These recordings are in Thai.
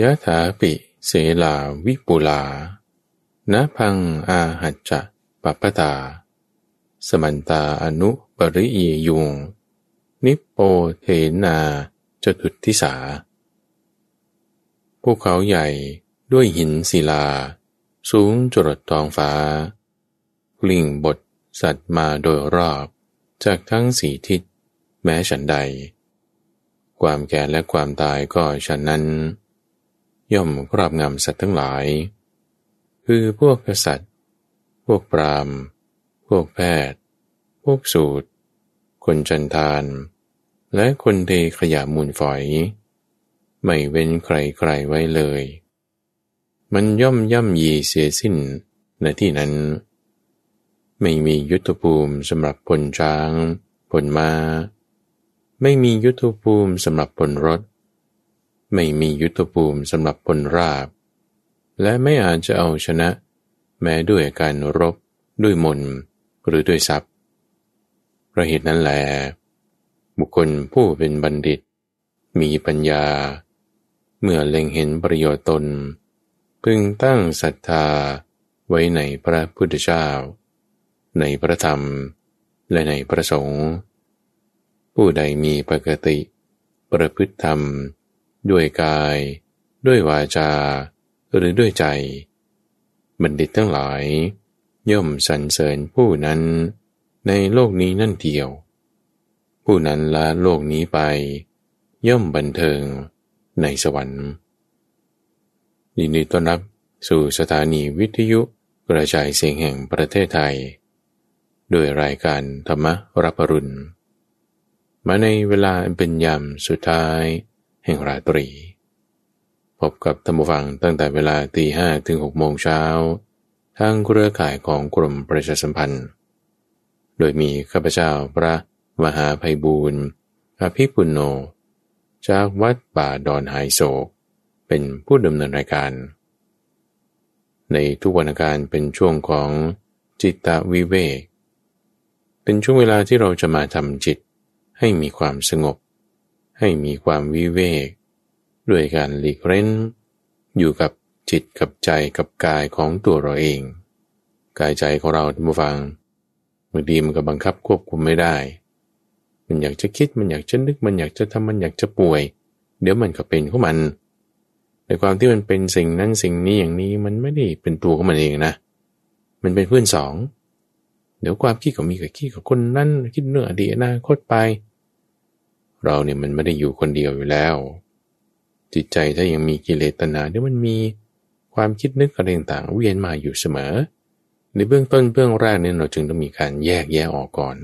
ยะถาปิเสลาวิปุลานะพังอาหัจจะปัปปตา สมันตาอนุปริยยุง นิปโปเทนาจตุทิสาภูเขาใหญ่ด้วยหินศิลา สูงจรดทองฟ้ากลิ่งบทสัตว์มาโดยรอบ จากทั้งสี่ทิศ แม้ฉันใด ความแก่และความตายก็ฉันนั้น ย่อมครอบงำสัตว์ทั้งหลาย คือพวกกษัตริย์ พวกปรามพวกแพทย์ พวกสูตร คนจันทาน และคนเทขยะมูลฝอย ไม่เว้นใครๆไว้เลย มันย่อมย่ำยีเสียสิ้นในที่นั้น ไม่มียุทธภูมิสำหรับพลช้างพลมา้า ไม่มียุทธภูมิสำหรับพลรถ ไม่มียุทธภูมิสำหรับพลราบ และไม่อาจจะเอาชนะ แม้ด้วยการรบด้วยมนหรือด้วยทรัพย์ประเหตุนั้นแหลบุคคลผู้เป็นบัณฑิต มีปัญญา เมื่อเล็งเห็นประโยชน์ตน พึงตั้งศรัทธาไว้ในพระพุทธเจ้า ในพระธรรม และในพระสงฆ์ผู้ใดมีปกติ ประพฤติธรรม ด้วยกาย ด้วยวาจา หรือด้วยใจ บัณฑิตทั้งหลาย ย่อมสรรเสริญผู้นั้นในโลกนี้นั่นเดียว ผู้นั้นละโลกนี้ไป ย่อมบันเทิงในสวรรค์ยินดีต้อนรับสู่สถานีวิทยุกระจายเสียงแห่งประเทศไทยโดยรายการธรรมรับรุณ มาในเวลาเป็นยามสุดท้าย แห่งราตรี พบกับธรรมฟังตั้งแต่เวลาตีห้ถึงหกโมงเช้า ทางเครือข่ายของกรมประชาสัมพันธ์ โดยมีข้าพเจ้าพระมหาภัยบูรณ์อภิปุณโญจากวัดป่าดอนหายโศก เป็นผู้ดำเนินรายการ ในทุกวันการเป็นช่วงของจิตตวิเวก เป็นช่วงเวลาที่เราจะมาทำจิตให้มีความสงบ ให้มีความวิเวก ด้วยการหลีกเร้นอยู่กับจิตกับใจกับกายของตัวเราเอง กายใจของเราท่านผู้ฟังบางทีมันก็บังคับควบคุมไม่ได้ มันอยากจะคิดมันอยากจะนึกมันอยากจะทำมันอยากจะป่วย เดี๋ยวมันก็เป็นของมัน ในความที่มันเป็นสิ่งนั้นสิ่งนี้อย่างนี้มันไม่ได้เป็นตัวของมันเองนะ มันเป็นเพื่อนสอง เดี๋ยวความคิดก็มีกับคิดกับคนนั้นคิดเนื้องอดีตอนาคตไป เราเนี่ยมันไม่ได้อยู่คนเดียวอยู่แล้ว จิตใจถ้ายังมีกิเลสตัณหาเดี๋ยมันมีความคิดนึกอะไรต่างๆเวียนมาอยู่เสมอ ในเบื้องต้นเบื้องแรกเนี่ยเราจึงต้องมีการแยกแยะออกก่อน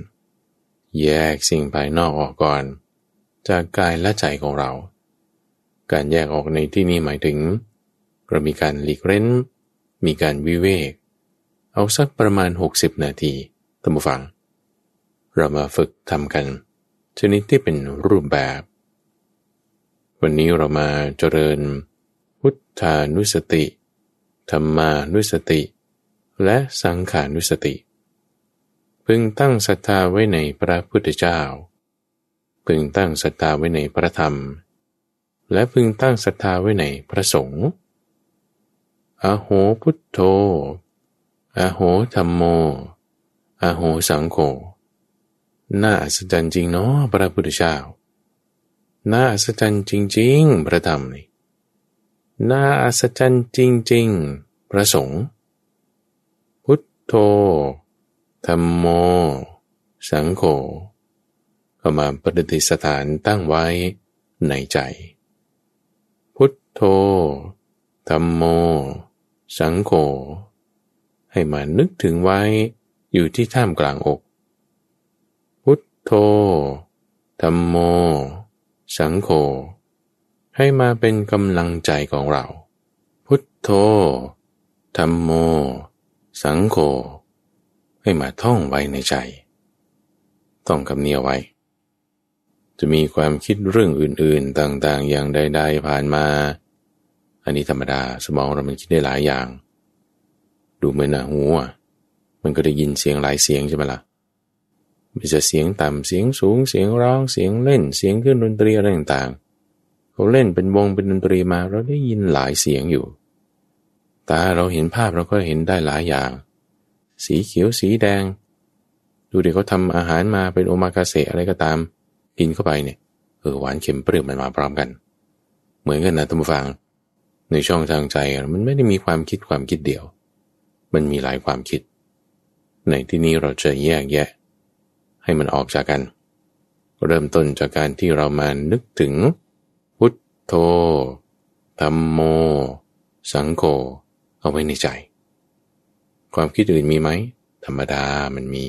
แยกสิ่งภายนอกออกก่อน จากกายและใจของเรา การแยกออกในที่นี้หมายถึง เรามีการหลีกเร้น มีการวิเวก เอาสักประมาณ 60 นาทีตั้งฟัง เรามาฝึกทำกัน ชนิดที่เป็นรูปแบบ วันนี้เรามาเจริญ พุทธานุสติ ธรรมานุสติ และสังขานุสติ พึงตั้งศรัทธาไว้ในพระพุทธเจ้า พึงตั้งศรัทธาไว้ในพระธรรม และพึงตั้งศรัทธาไว้ในพระสงฆ์อโหพุทโธ อโหธรรมโม อโหสังโฆ น่าอัศจรรย์จริงเนาะพระพุทธเจ้า น่าอัศจรรย์จริง ๆ พระธรรมนี่ น่าอัศจรรย์จริง ๆ พระสงฆ์ พุทโธ ธรรมโม สังโฆเข้ามาปฏิทิสถานตั้งไว้ในใจ พุทโธ ธรรมโม สังโฆ ให้มานึกถึงไว้อยู่ที่ท่ามกลางอก โธธรรมโม สังโฆ ให้มาเป็นกำลังใจของเรา พุทโธธรรมโม สังโฆ ให้มาท่องไว้ในใจ ต้องกำเนียไว้ จะมีความคิดเรื่องอื่นๆต่างๆ อย่างใดๆผ่านมา อันนี้ธรรมดาสมองเรามันคิดได้หลายอย่าง ดูเหมือนหนาหูอะมันก็ได้ยินเสียงหลายเสียงใช่ไหมละ่ะ มันจะเสียงต่ำเสียงสูงเสียงร้องเสียงเล่นเสียงเครื่องดนตรีอะไรต่างๆเขาเล่นเป็นวงเป็นดนตรีมาเราได้ยินหลายเสียงอยู่ตาเราเห็นภาพเราก็เห็นได้หลายอย่าง สีเขียวสีแดง ดูดิเขาทำอาหารมาเป็นโอมากาเสะอะไรก็ตามกินเข้าไปเนี่ยเออหวานเค็มเปรี้ยวมันมาพร้อมกัน เหมือนกันนะท่านผู้ฟัง ในช่องทางใจมันไม่ได้มีความคิดความคิดเดียว มันมีหลายความคิด ในที่นี้เราจะแยกแยะ ให้มันออกจากกัน เริ่มต้นจากการที่เรามานึกถึง พุทโธธรรมโม สังโฆเอาไว้ในใจ ความคิดอื่นมีไหม ธรรมดามันมี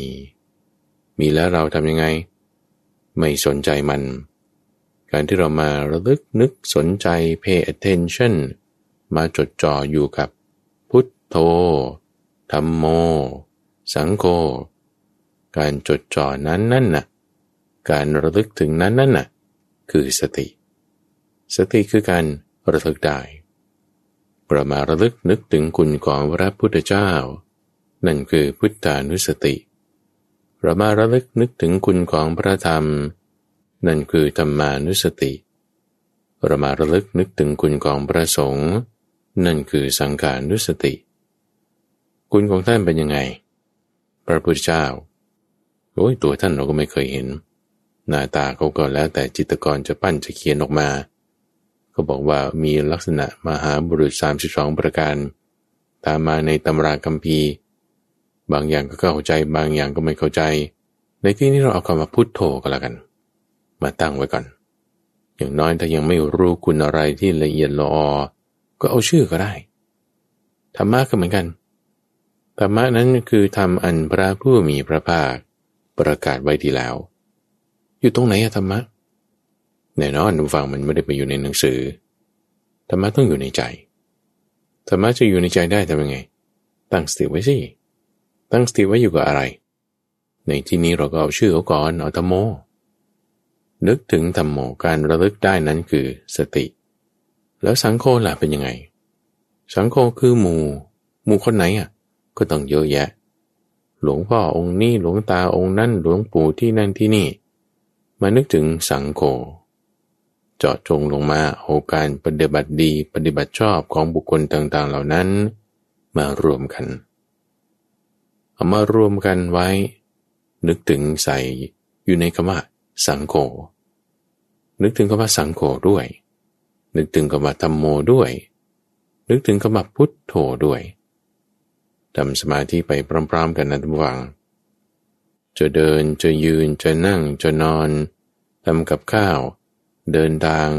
มีแล้วเราทำยังไง ไม่สนใจมัน การที่เรามาระลึกนึกสนใจ pay attention มาจดจ่ออยู่กับพุทโธธรรมโม สังโฆ การจดจ่อนั้นนั่นน่ะ การระลึกถึงนั้นนั่นน่ะ คือสติ สติคือการระลึกได้เรามาระลึกนึกถึงคุณของพระพุทธเจ้า นั่นคือพุทธานุสติเรามาระลึกนึกถึงคุณของพระธรรม นั่นคือธรรมานุสติเรามาระลึกนึกถึงคุณของพระสงฆ์นั่นคือสังขานุสติ คุณของท่านเป็นยังไง พระพุทธเจ้า โอ้ยตัวท่านเราก็ไม่เคยเห็น หน้าตาเขาก็แล้วแต่จิตกรจะปั้นจะเขียนออกมา ก็บอกว่ามีลักษณะมหาบุรุษ 32 ประการ ตามมาในตำราคัมภีร์ บางอย่างก็เข้าใจบางอย่างก็ไม่เข้าใจ ในที่นี้เราเอาคำว่าพุทโธก็แล้วกัน มาตั้งไว้ก่อน อย่างน้อยถ้ายังไม่รู้คุณอะไรที่ละเอียดละออก็เอาชื่อก็ได้ ธรรมะก็เหมือนกัน ธรรมะนั้นคือทำอันพระผู้มีพระภาค ประกาศไว้ทีแล้ว อยู่ตรงไหนอะธรรมะแน่นอนฟังมันไม่ได้ไปอยู่ในหนังสือธรรมะต้องอยู่ในใจธรรมะจะอยู่ในใจได้ทำยังไง ตั้งสติไว้สิตั้งสติไว้อยู่กับอะไร ในที่นี้เราก็เอาชื่อเขาก่อนเอาธรรมโม นึกถึงธรรมโมการระลึกได้นั้นคือสติ แล้วสังโฆล่ะเป็นยังไง สังโฆคือหมู่หมู่คนไหนอะ ก็ต้องเยอะแยะ หลวงพ่อองค์นี้หลวงตาองค์นั่นหลวงปู่ที่นั่นที่นี่ มานึกถึงสังโฆเจาะจงลงมาเอาการปฏิบัติดีปฏิบัติชอบของบุคคลต่างๆ เหล่านั้น มารวมกัน เอามารวมกันไว้ นึกถึงใส่อยู่ในคำว่าสังโฆนึกถึงคำว่าสังโฆด้วย นึกถึงคำว่าธรรมโมด้วย นึกถึงคำว่าพุทโธด้วย ทำสมาธิไปพร้อมๆ กันนะทุกฝัง จะเดินจะยืนจะนั่งจะนอนทำกับข้าว เดินทาง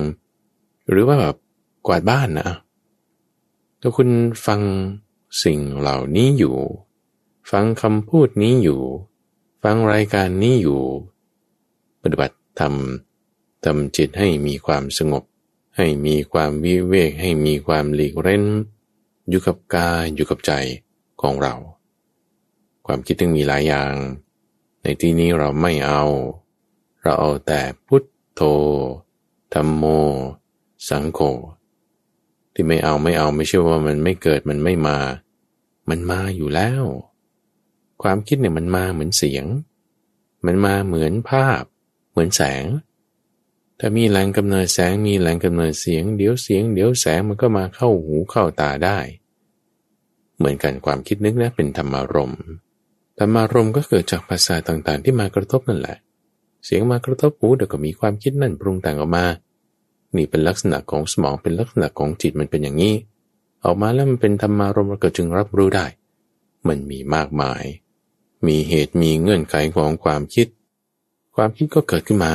หรือว่าแบบกวาดบ้านนะถ้าคุณฟังสิ่งเหล่านี้อยู่ ฟังคำพูดนี้อยู่ ฟังรายการนี้อยู่ ปฏิบัติทำทำจิตให้มีความสงบ ให้มีความวิเวก ให้มีความหลีกเร้น อยู่กับกายอยู่กับใจ ของเรา ความคิดถึงมีหลายอย่าง ในที่นี้เราไม่เอา เราเอาแต่พุทโธธรรมโม สังโฆที่ไม่เอาไม่เอาไม่ใช่ว่ามันไม่เกิดมันไม่มา มันมาอยู่แล้ว ความคิดเนี่ยมันมาเหมือนเสียง มันมาเหมือนภาพ เหมือนแสง ถ้ามีแหล่งกำเนิดแสงมีแหล่งกำเนิดเสียง เดี๋ยวเสียง เดี๋ยวแสงมันก็มาเข้าหูเข้าตาได้ เหมือนกันความคิดนึกนะเป็นธรรมารมธรรมารมก็เกิดจากภาษาต่างๆ ที่มากระทบนั่นแหละ เสียงมากระทบหูเดี๋ยวก็มีความคิดนั่นปรุงแต่งออกมา นี่เป็นลักษณะของสมองเป็นลักษณะของจิตมันเป็นอย่างนี้ ออกมาแล้วมันเป็นธรรมารมณ์ก็จึงรับรู้ได้ มันมีมากมาย มีเหตุมีเงื่อนไขของความคิด ความคิดก็เกิดขึ้นมา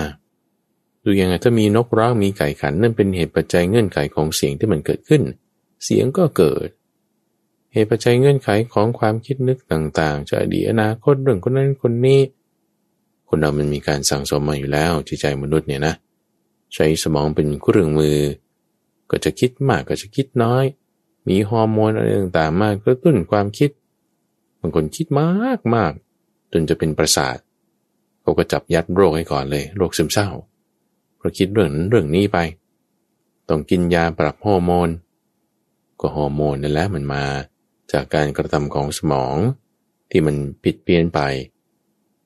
ดูยังไงถ้ามีนกร้องมีไก่ขันนั่นเป็นเหตุปัจจัยเงื่อนไขของเสียงที่มันเกิดขึ้น เสียงก็เกิด เหตุปัจจัยเงื่อนไขของความคิดนึกต่างๆ จะอดีตอนาคตเรื่องคนนั้นคนนี้ คนเรามันมีการสั่งสมมาอยู่แล้วจิตใจมนุษย์เนี่ยนะ ใช้สมองเป็นเครื่องมือ ก็จะคิดมากก็จะคิดน้อย มีฮอร์โมนอะไรต่างๆ มากกระตุ้นความคิดบางคนคิดมากมากจนจะเป็นประสาทเขาก็จับยัดโรคให้ก่อนเลยโรคซึมเศร้าเพราะคิดเรื่องนั้นเรื่องนี้ไป ต้องกินยาปรับฮอร์โมน ก็ฮอร์โมนนั่นแหละมันมา จากการกระทำของสมองที่มันผิดเพี้ยนไป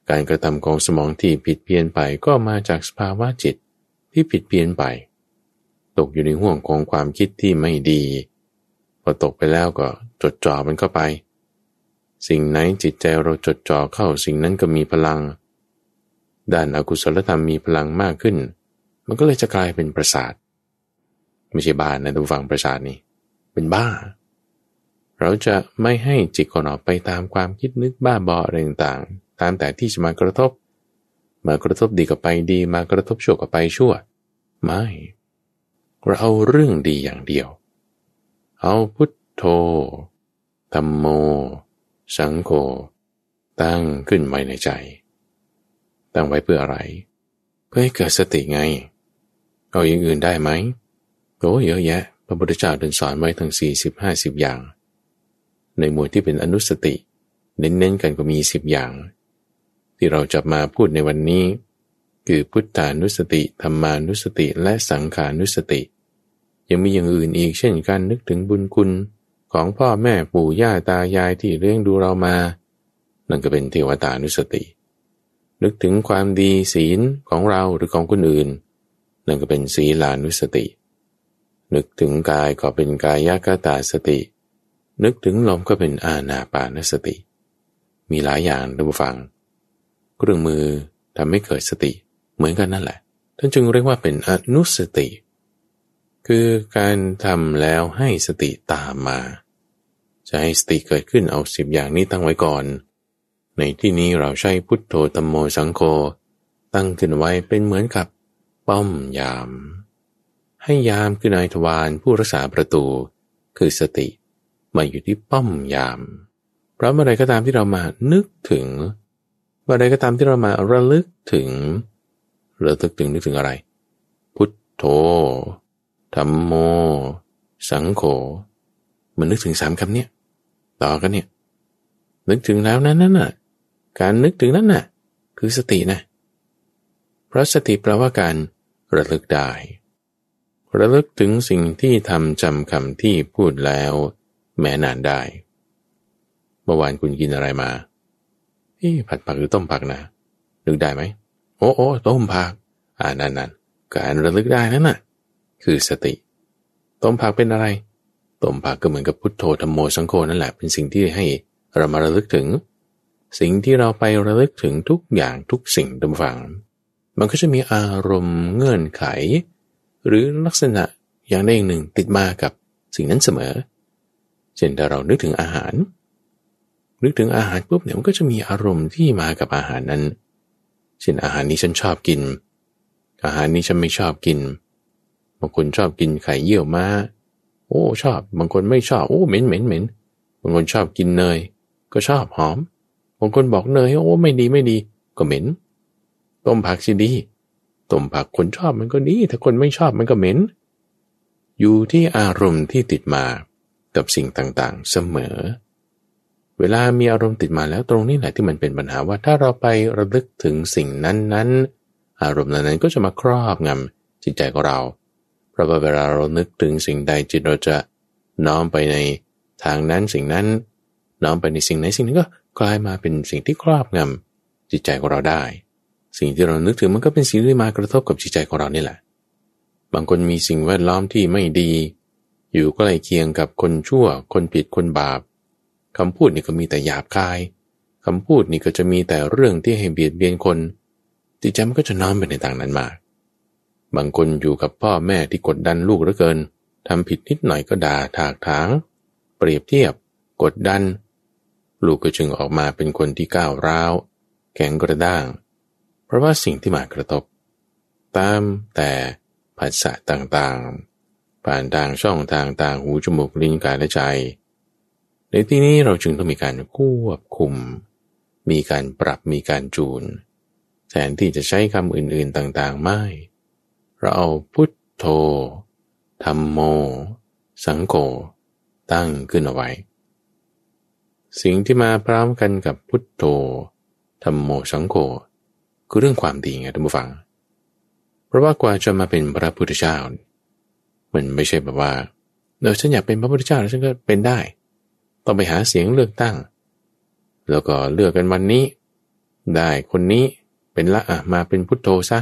การกระทำของสมองที่ผิดเพี้ยนไปก็มาจากสภาวะจิตที่ผิดเพี้ยนไป ตกอยู่ในห่วงของความคิดที่ไม่ดี พอตกไปแล้วก็จดจ่อมันเข้าไป สิ่งไหนจิตใจเราจดจ่อเข้าสิ่งนั้นก็มีพลัง ด้านอากุศลธรรมมีพลังมากขึ้น มันก็เลยจะกลายเป็นประสาท ไม่ใช่บ้านนะทุกฝั่งประสาทนี่เป็นบ้า เราจะไม่ให้จิตของเราไปตามความคิดนึกบ้าบออะไรต่างๆ ตามแต่ที่จะมากระทบ มากระทบดีก็ไปดี มากระทบชั่วก็ไปชั่ว ไม่ เราเอาเรื่องดีอย่างเดียว เอาพุทโธธรรมโม สังโฆ ตั้งขึ้นไว้ในใจ ตั้งไว้เพื่ออะไร เพื่อให้เกิดสติไง เอาอย่างอื่นได้ไหมโอ้เยอะแยะ พระพุทธเจ้าเดินสอนไว้ทั้งสี่สิบห้าสิบอย่าง ในหมวดที่เป็นอนุสติ เน้นๆกันก็มีสิบอย่าง ที่เราจะมาพูดในวันนี้ คือพุทธานุสติธรรมานุสติและสังขานุสติ ยังมีอย่างอื่นอีกเช่นการนึกถึงบุญคุณของพ่อแม่ปู่ย่าตายายที่เลี้ยงดูเรามา นั่นก็เป็นเทวตานุสติ นึกถึงความดีศีลของเราหรือของคนอื่น นั่นก็เป็นศีลานุสติ นึกถึงกายก็เป็นกายกตาสติ นึกถึงลมก็เป็นอาณาปานสติ มีหลายอย่างท่านผู้ฟังเครื่องมือทำให้เกิดสติเหมือนกันนั่นแหละ ท่านจึงเรียกว่าเป็นอนุสติ คือการทำแล้วให้สติตามมา จะให้สติเกิดขึ้นเอาสิบอย่างนี้ตั้งไว้ก่อน ในที่นี้เราใช้พุทโธตมโมสังโฆตั้งขึ้นไว้เป็นเหมือนกับป้อมยาม ให้ยามคือนายทวารผู้รักษาประตู คือสติ มาอยู่ที่ป้อมยาม เพราะเมื่อไรก็ตามที่เรามานึกถึง เมื่อไรก็ตามที่เรามาระลึกถึงระลึกถึงนึกถึงอะไร พุทโธธรรมโม สังโฆ มันนึกถึงสามคำเนี้ยต่อกันเนี่ย นึกถึงแล้วนั้นนั่นน่ะ การนึกถึงนั้นน่ะ คือสตินะ เพราะสติแปลว่าการระลึกได้ ระลึกถึงสิ่งที่ทำจำคำที่พูดแล้ว แม้นานได้ เมื่อวานคุณกินอะไรมาพี่ผัดผักหรือต้มผักนะ นึกได้ไหม โอ้โอ้ต้มผัก อ่านั่นนั่นการระลึกได้นั่นน่ะ คือสติ ต้มผักเป็นอะไร ต้มผักก็เหมือนกับพุทโธธรรมโมสังโฆนั่นแหละ เป็นสิ่งที่ให้เรามาระลึกถึง สิ่งที่เราไประลึกถึงทุกอย่างทุกสิ่งดำฝัง มันก็จะมีอารมณ์เงื่อนไข หรือลักษณะอย่างใดอย่างหนึ่งติดมากับสิ่งนั้นเสมอเเช่นถ้าเรานึกถึงอาหาร นึกถึงอาหารปุ๊บเนี่ยมันก็จะมีอารมณ์ที่มากับอาหารนั้น เช่นอาหารนี้ฉันชอบกิน อาหารนี้ฉันไม่ชอบกิน บางคนชอบกินไข่เยี่ยวม้า โอ้ชอบ บางคนไม่ชอบ โอ้เหม็นเหม็นเหม็น บางคนชอบกินเนย ก็ชอบหอม บางคนบอกเนยโอ้ไม่ดีไม่ดี ก็เหม็น ต้มผักสิดี ต้มผักคนชอบมันก็ดี ถ้าคนไม่ชอบมันก็เหม็น อยู่ที่อารมณ์ที่ติดมา กับสิ่งต่างๆ เสมอ เวลามีอารมณ์ติดมาแล้วตรงนี้แหละที่มันเป็นปัญหาว่าถ้าเราไประลึกถึงสิ่งนั้นๆ อารมณ์นั้นๆก็จะมาครอบงำจิตใจของเรา เพราะว่าเวลาเรานึกถึงสิ่งใดจิตเราจะน้อมไปในทางนั้นสิ่งนั้น น้อมไปในสิ่งไหนสิ่งนั้นก็กลายมาเป็นสิ่งที่ครอบงำจิตใจของเราได้ สิ่งที่เรานึกถึงมันก็เป็นสิ่งที่มากระทบกับจิตใจของเรานี่แหละ บางคนมีสิ่งแวดล้อมที่ไม่ดี อยู่ใกล้เคียงกับคนชั่ว คนผิดคนบาปคำพูดนี่ก็มีแต่หยาบคายคำพูดนี่ก็จะมีแต่เรื่องที่ให้เบียดเบียนคนจิตใจมันก็จะน้อมไปในทางนั้นมากบางคนอยู่กับพ่อแม่ที่กดดันลูกเหลือเกินทำผิดนิดหน่อยก็ด่าถากถาง เปรียบเทียบ กดดัน ลูกก็จึงออกมาเป็นคนที่ก้าวร้าว แข็งกระด้าง เพราะว่าสิ่งที่มากระทบ ตามแต่ภาษาต่างๆ ผ่านทางช่องทางต่างหูจมูกลิ้นกายและใจ ในที่นี้เราจึงต้องมีการควบคุม มีการปรับมีการจูน แทนที่จะใช้คำอื่นๆต่างๆ ไม่ เราเอาพุทโธธรรมโม สังโฆตั้งขึ้นเอาไว้ สิ่งที่มาพร้อมกันกับพุทโธธรรมโมสังโฆคือเรื่องความดีไงท่านผู้ฟัง เพราะว่ากว่าจะมาเป็นพระพุทธเจ้า มันไม่ใช่แบบว่าเออฉันอยากเป็นพระพุทธเจ้าแล้วฉันก็เป็นได้ ต้องไปหาเสียงเลือกตั้ง แล้วก็เลือกกันวันนี้ ได้คนนี้เป็นละอะมาเป็นพุทโธซะ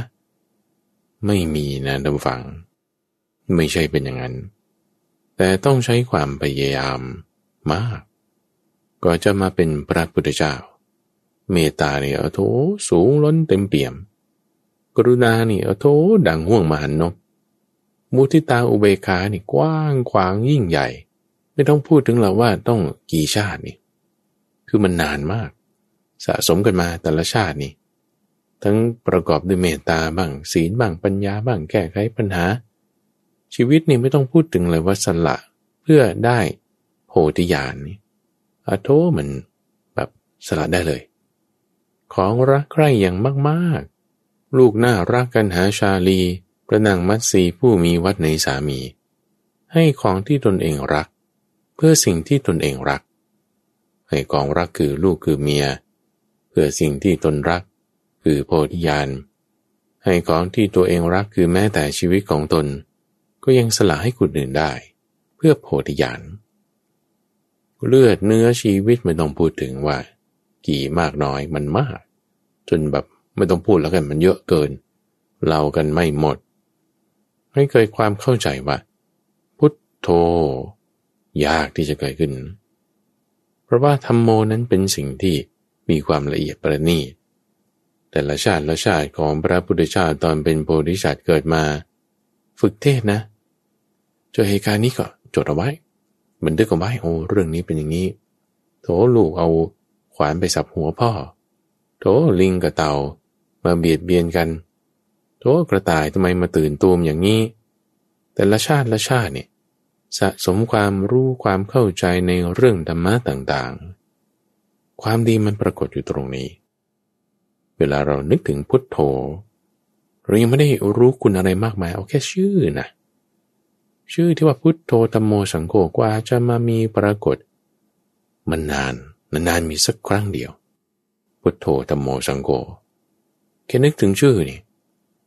ไม่มีนะท่านฟัง ไม่ใช่เป็นอย่างนั้น แต่ต้องใช้ความพยายามมากก็จะมาเป็นพระพุทธเจ้า เมตตาเนี่ยโถสูงล้นเต็มเปี่ยม กรุณาเนี่ยโถดังห่วงมหันนบ มุทิตาอุเบกขานี่กว้างขวางยิ่งใหญ่ ไม่ต้องพูดถึงหรอกว่าต้องกี่ชาตินี่ คือมันนานมาก สะสมกันมาแต่ละชาตินี่ทั้งประกอบด้วยเมตตาบ้างศีลบ้างปัญญาบ้างแก้ไขปัญหา ชีวิตนี่ไม่ต้องพูดถึงเลยว่าสละเพื่อได้โพธิญาณนี่อโทมันแบบสละได้เลย ของรักใคร่อย่างมากๆ ลูกน่ารักกันหาชาลี ประนังมัตสีผู้มีวัดในสามี ให้ของที่ตนเองรัก เพื่อสิ่งที่ตนเองรัก ให้ของรักคือลูกคือเมีย เพื่อสิ่งที่ตนรัก คือโพธิญาณให้ของที่ตัวเองรักคือแม้แต่ชีวิตของตน ก็ยังสละให้คนอื่นได้ เพื่อโพธิญาณเลือดเนื้อชีวิตไม่ต้องพูดถึงว่า กี่มากน้อยมันมาก จนแบบไม่ต้องพูดแล้วกันมันเยอะเกิน เรากันไม่หมด ให้เคยความเข้าใจว่า พุทโธ ยากที่จะเกิดขึ้น เพราะว่าธรรมโมนั้นเป็นสิ่งที่มีความละเอียดประณีตแต่ละชาติละชาติของพระพุทธเจ้าตอนเป็นโพธิสัตว์เกิดมา ฝึกเทศนะเจอเหตุการณ์นี้ก็จดเอาไว้บันทึกเอาไว้โอ้เรื่องนี้เป็นอย่างนี้ โถลูกเอาขวานไปสับหัวพ่อ โถลิงกับเต่ามาเบียดเบียนกัน โถกระต่ายทำไมมาตื่นตูมอย่างนี้ แต่ละชาติละชาติเนี่ยสะสมความรู้ความเข้าใจในเรื่องธรรมะต่างๆ ความดีมันปรากฏอยู่ตรงนี้ เวลาเรานึกถึงพุทโธ เรายังไม่ได้รู้คุณอะไรมากมาย เอาแค่ชื่อนะชื่อที่ว่าพุทโธธรรมโมสังโฆกว่าจะมามีปรากฏ มันนานนานมีสักครั้งเดียว พุทโธธรรมโมสังโฆแค่นึกถึงชื่อนี่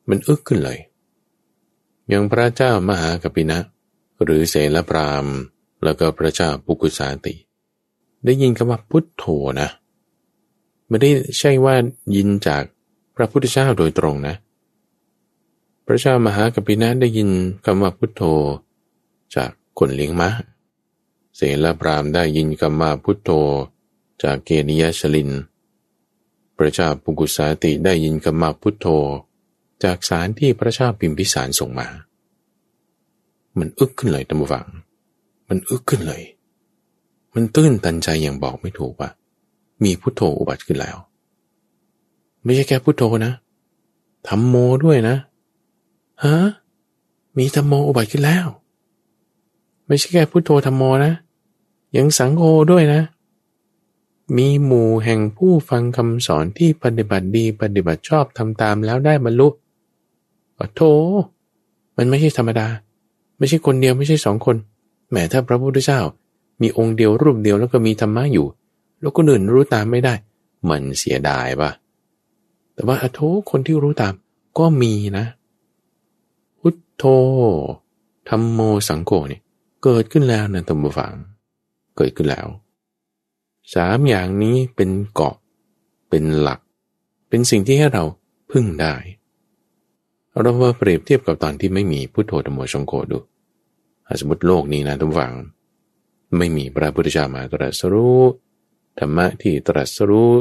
มันอึกขึ้นเลย อย่างพระเจ้ามหากปินะ หรือเสลปรามแล้วก็พระเจ้าปุกุสาติ ได้ยินคำว่าพุทโธนะไม่ได้ใช่ว่ายินจากพระพุทธเจ้าโดยตรงนะ พระเจ้ามหากปินะได้ยินคำว่าพุทโธ จากคนเลี้ยงมะาเสลปรามได้ยินคำว่าพุทโธ จากเกณิยชลิน พระเจ้าปุกุสาติได้ยินคำว่าพุทโธ จากสารที่พระเจ้าพิมพิสารส่งมา มันอึกขึ้นเลยตั้มฟัง มันอึกขึ้นเลย มันตื้นตันใจอย่างบอกไม่ถูกว่า มีพุทโธอุบัติขึ้นแล้ว ไม่ใช่แค่พุทโธนะธรรมโมด้วยนะฮะมีธรรมโมอุบัติขึ้นแล้ว ไม่ใช่แค่พุทโธธรรมโมนะ ยังสังโฆด้วยนะ มีหมู่แห่งผู้ฟังคำสอนที่ปฏิบัติดีปฏิบัติชอบทำตามแล้วได้บรรลุ โธมันไม่ใช่ธรรมดา ไม่ใช่คนเดียวไม่ใช่สองคนแหมถ้าพระพุทธเจ้า มีองค์เดียวรูปเดียวแล้วก็มีธรรมะอยู่ แล้วคนอื่นรู้ตามไม่ได้ มันเสียดายปะแต่ว่าอโทคนที่รู้ตามก็มีนะพุทโธธรรมโมสังโฆเนี่ยเกิดขึ้นแล้วนะธรรมฟัง เกิดขึ้นแล้วสามอย่างนี้เป็นเกาะ เป็นหลัก เป็นสิ่งที่ให้เราพึ่งได้ เรามาเปรียบเทียบกับตอนที่ไม่มีพุทโธธรรมโสังโฆดูสมมติโลกนี้นะทุกฝัง ไม่มีพระพุทธเจ้ามาตรัสรู้ธรรมะที่ตรัสรู้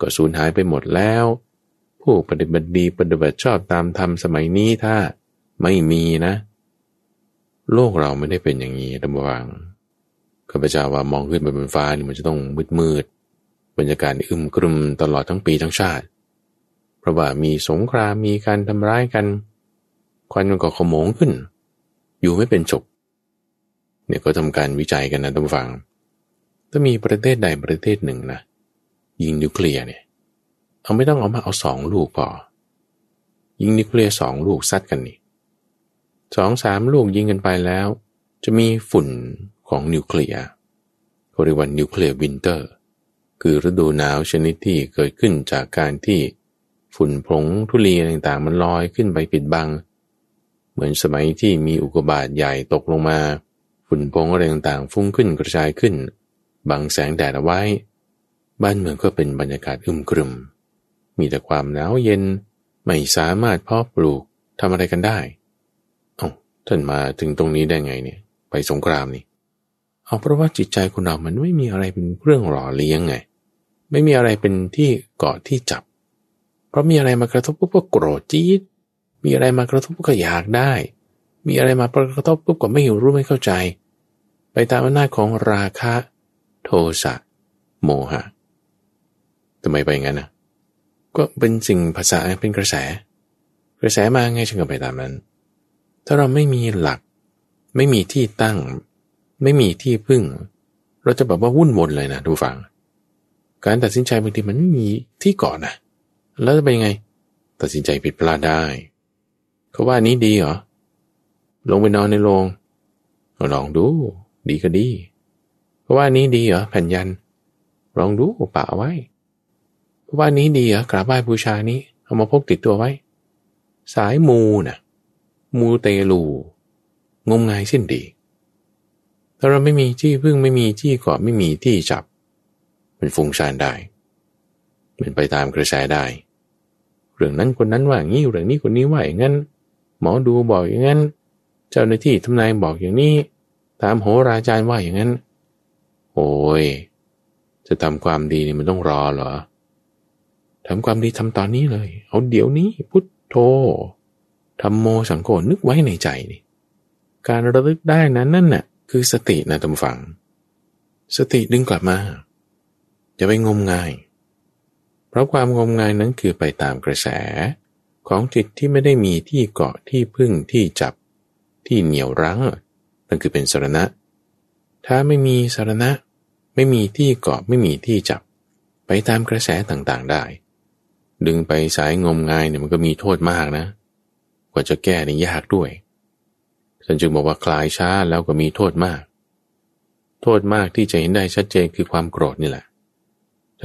ก็สูญหายไปหมดแล้ว ผู้ปฏิบัติดีปฏิบัติชอบตามธรรมสมัยนี้ถ้าไม่มีนะ โลกเราไม่ได้เป็นอย่างนี้ดัมวังข้าพเจ้าว่ามองขึ้นไปบนฟ้านี่มันจะต้องมืดมืดบรรยากาศอึมครึมตลอดทั้งปีทั้งชาติ เพราะว่ามีสงครามมีการทำร้ายกัน ควันมันก็ขโมงขึ้น อยู่ไม่เป็นจบเนี่ยก็ทำการวิจัยกันนะท่านฟัง ถ้ามีประเทศใดประเทศหนึ่งนะยิงนิวเคลียร์เนี่ยเอาไม่ต้องเอามาเอาสองลูกพอยิงนิวเคลียร์สองลูกซัดกันนี่สองสามลูกยิงกันไปแล้ว จะมีฝุ่นของนิวเคลียร์เรียกว่า nuclear winter คือฤดูหนาวชนิดที่เกิดขึ้นจากการที่ ฝุ่นผงธุลีต่างๆ มันลอยขึ้นไปปิดบัง เหมือนสมัยที่มีอุกกาบาตใหญ่ตกลงมา ฝุ่นผงอะไรต่างๆ ฟุ้งขึ้นกระจายขึ้น บังแสงแดดเอาไว้ บ้านเมืองก็เป็นบรรยากาศอึมครึม มีแต่ความหนาวเย็นไม่สามารถเพาะปลูกทำอะไรกันได้อท่านมาถึงตรงนี้ได้ไงเนี่ย ไปสงครามนี่เอาเพราะว่าจิตใจคนเรามันไม่มีอะไรเป็นเรื่องหล่อเลี้ยงไง ไม่มีอะไรเป็นที่เกาะที่จับ เพราะมีอะไรมากระทบปุ๊บก็โกรธจี๊ดมีอะไรมากระทบก็อยากได้ มีอะไรมากระทบปุ๊บก็ไม่รู้ไม่เข้าใจ ไปตามอำนาจของราคะ โทสะโมหะทำไมไปงั้นนะก็เป็นสิ่งภาษาเป็นกระแส กระแสมาไงฉันก็ไปตามนั้น ถ้าเราไม่มีหลัก ไม่มีที่ตั้ง ไม่มีที่พึ่ง เราจะแบบว่าวุ่นวนเลยนะดูฟัง การตัดสินใจบางทีมันไม่มีที่เกาะนะ แล้วจะเป็นยังไง ตัดสินใจผิดพลาดได้ เขาว่านี้ดีเหรอ ลงไปนอนในโรงลองดู ดีก็ดีเขาว่านี้ดีเหรอแผ่นยัน ลองดูป่าไว้เขาว่านี้ดีเหรอกราบไหว้บูชานี้ เอามาพกติดตัวไว้ สายมูนะ่ะ มูเตลู งมงายสิ้นดีถ้าเราไม่มีที่พึ่งไม่มีที่เกาะไม่มีที่จับ มันฟุ้งซ่านได้ มันไปตามกระแสได้ รื่องนั้นคนนั้นว่าอย่างนี้เรื่องนี้คนนี้ว่าอย่างนั้น หมอดูบอกอย่างนั้น เจ้าหน้าที่ทำนายบอกอย่างนี้ ตามโหราจารย์ว่าอย่างนั้น โอ้ยจะทำความดีนี่มันต้องรอเหรอทำความดีทำตอนนี้เลย เอาเดี๋ยวนี้พุทโธทำโมสังโกนึกไว้ในใจนี่ การระลึกได้นั้นนั่นน่ะ คือสตินะตำฝัง สติดึงกลับมา จะไปงมงาย เพราะความงมงายนั้นคือไปตามกระแส ของจิตที่ไม่ได้มีที่เกาะที่พึ่งที่จับ ที่เหนี่ยวรั้งนั่นคือเป็นสารณะ ถ้าไม่มีสารณะ ไม่มีที่เกาะไม่มีที่จับ ไปตามกระแสต่างๆได้ ดึงไปสายงมงายเนี่ยมันก็มีโทษมากนะ กว่าจะแก้นี่ยากด้วยฉันจึงบอกว่าคลายช้าแล้วก็มีโทษมาก โทษมากที่จะเห็นได้ชัดเจนคือความโกรธนี่แหละ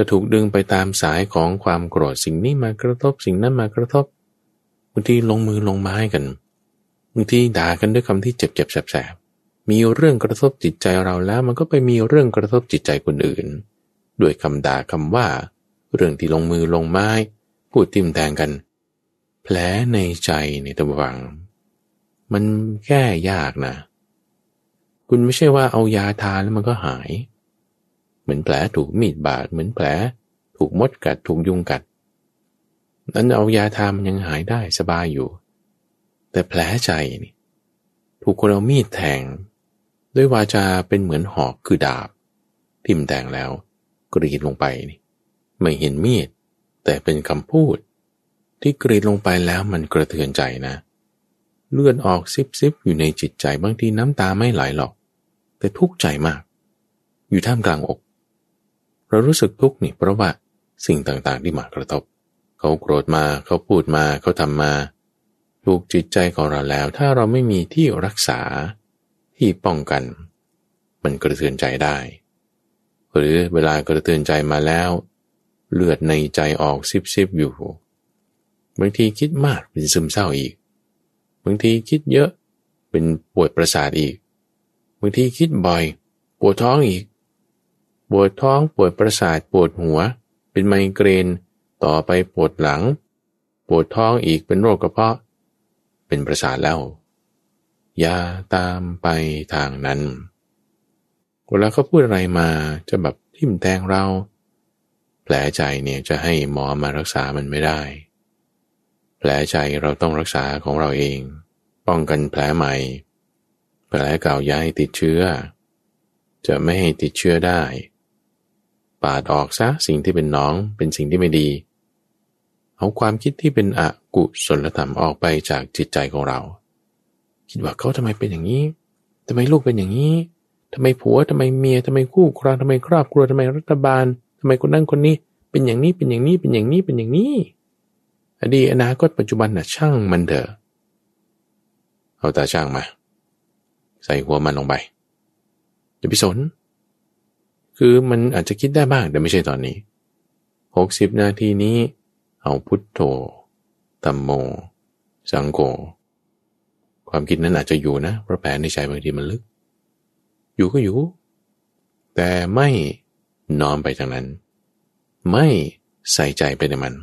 จะถูกดึงไปตามสายของความโกรธสิ่งนี้มากระทบสิ่งนั้นมากระทบบางทีลงมือลงไม้กันบางทีด่ากันด้วยคำที่เจ็บเจ็บแสบมีเรื่องกระทบจิตใจเราแล้ว มันก็ไปมีเรื่องกระทบจิตใจคนอื่น ด้วยคำด่าคำว่า เรื่องที่ลงมือลงไม้ พูดทิมแทงกัน แผลในใจในตะวัง มันแก้ยากนะ คุณไม่ใช่ว่าเอายาทาแล้วมันก็หาย เหมือนแผลถูกมีดบาดเหมือนแผลถูกมดกัดถูกยุงกัด นั้นเอายาทามันยังหายได้สบายอยู่ แต่แผลใจนี่ถูกคนเอามีดแทง ด้วยวาจาเป็นเหมือนหอกคือดาบ ทิ่มแทงแล้ว กรีดลงไปนี่ไม่เห็นมีด แต่เป็นคำพูด ที่กรีดลงไปแล้วมันกระเทือนใจนะ เลือดออกซิบซิบอยู่ในจิตใจบางทีน้ำตาไม่ไหลหรอก แต่ทุกข์ใจมาก อยู่ท่ามกลางอก เรารู้สึกทุกข์นี่เพราะว่าสิ่งต่างๆที่มากระทบ เขาโกรธมาเขาพูดมาเขาทำมาถูกจิตใจของเราแล้ว ถ้าเราไม่มีที่รักษาที่ป้องกัน มันกระเทือนใจได้ หรือเวลากระเทือนใจมาแล้ว เลือดในใจออกซิบซิบอยู่บางทีคิดมากเป็นซึมเศร้าอีก บางทีคิดเยอะเป็นปวดประสาทอีก บางทีคิดบ่อย ปวดท้องอีก ปวดท้องปวดประสาทปวดหัว เป็นไมเกรน ต่อไปปวดหลัง ปวดท้องอีกเป็นโรคกระเพาะ เป็นประสาทแล้วอย่าตามไปทางนั้นเวลาเขาพูดอะไรมาจะแบบทิ่มแทงเรา แผลใจเนี่ยจะให้หมอมารักษามันไม่ได้ แผลใจเราต้องรักษาของเราเอง ป้องกันแผลใหม่ แผลเก่าย้ายติดเชื้อ จะไม่ให้ติดเชื้อได้ ปาดออกซะสิ่งที่เป็นน้องเป็นสิ่งที่ไม่ดี เอาความคิดที่เป็นอกุศลธรรมออกไปจากจิตใจของเรา คิดว่าเขาทำไมเป็นอย่างนี้ทำไมลูกเป็นอย่างนี้ทำไมผัวทำไมเมียทำไมคู่ครองทำไมครอบครัวทำไมรัฐบาลทำไมคนนั้นคนนี้ เป็นอย่างนี้เป็นอย่างนี้เป็นอย่างนี้เป็นอย่างนี้อดีตอนาคตปัจจุบันน่ะช่างมันเถอะเอาตาช่างมา ใส่หัวมันลงไปจะไปสน คือมันอาจจะคิดได้บ้างแต่ไม่ใช่ตอนนี้หกสิบนาทีนี้ เอาพุทโธตัมโม สังโฆความคิดนั้นอาจจะอยู่นะเพราะแผลในใจบางทีมันลึก อยู่ก็อยู่ แต่ไม่น้อมไปทางนั้น ไม่ใส่ใจไปในมัน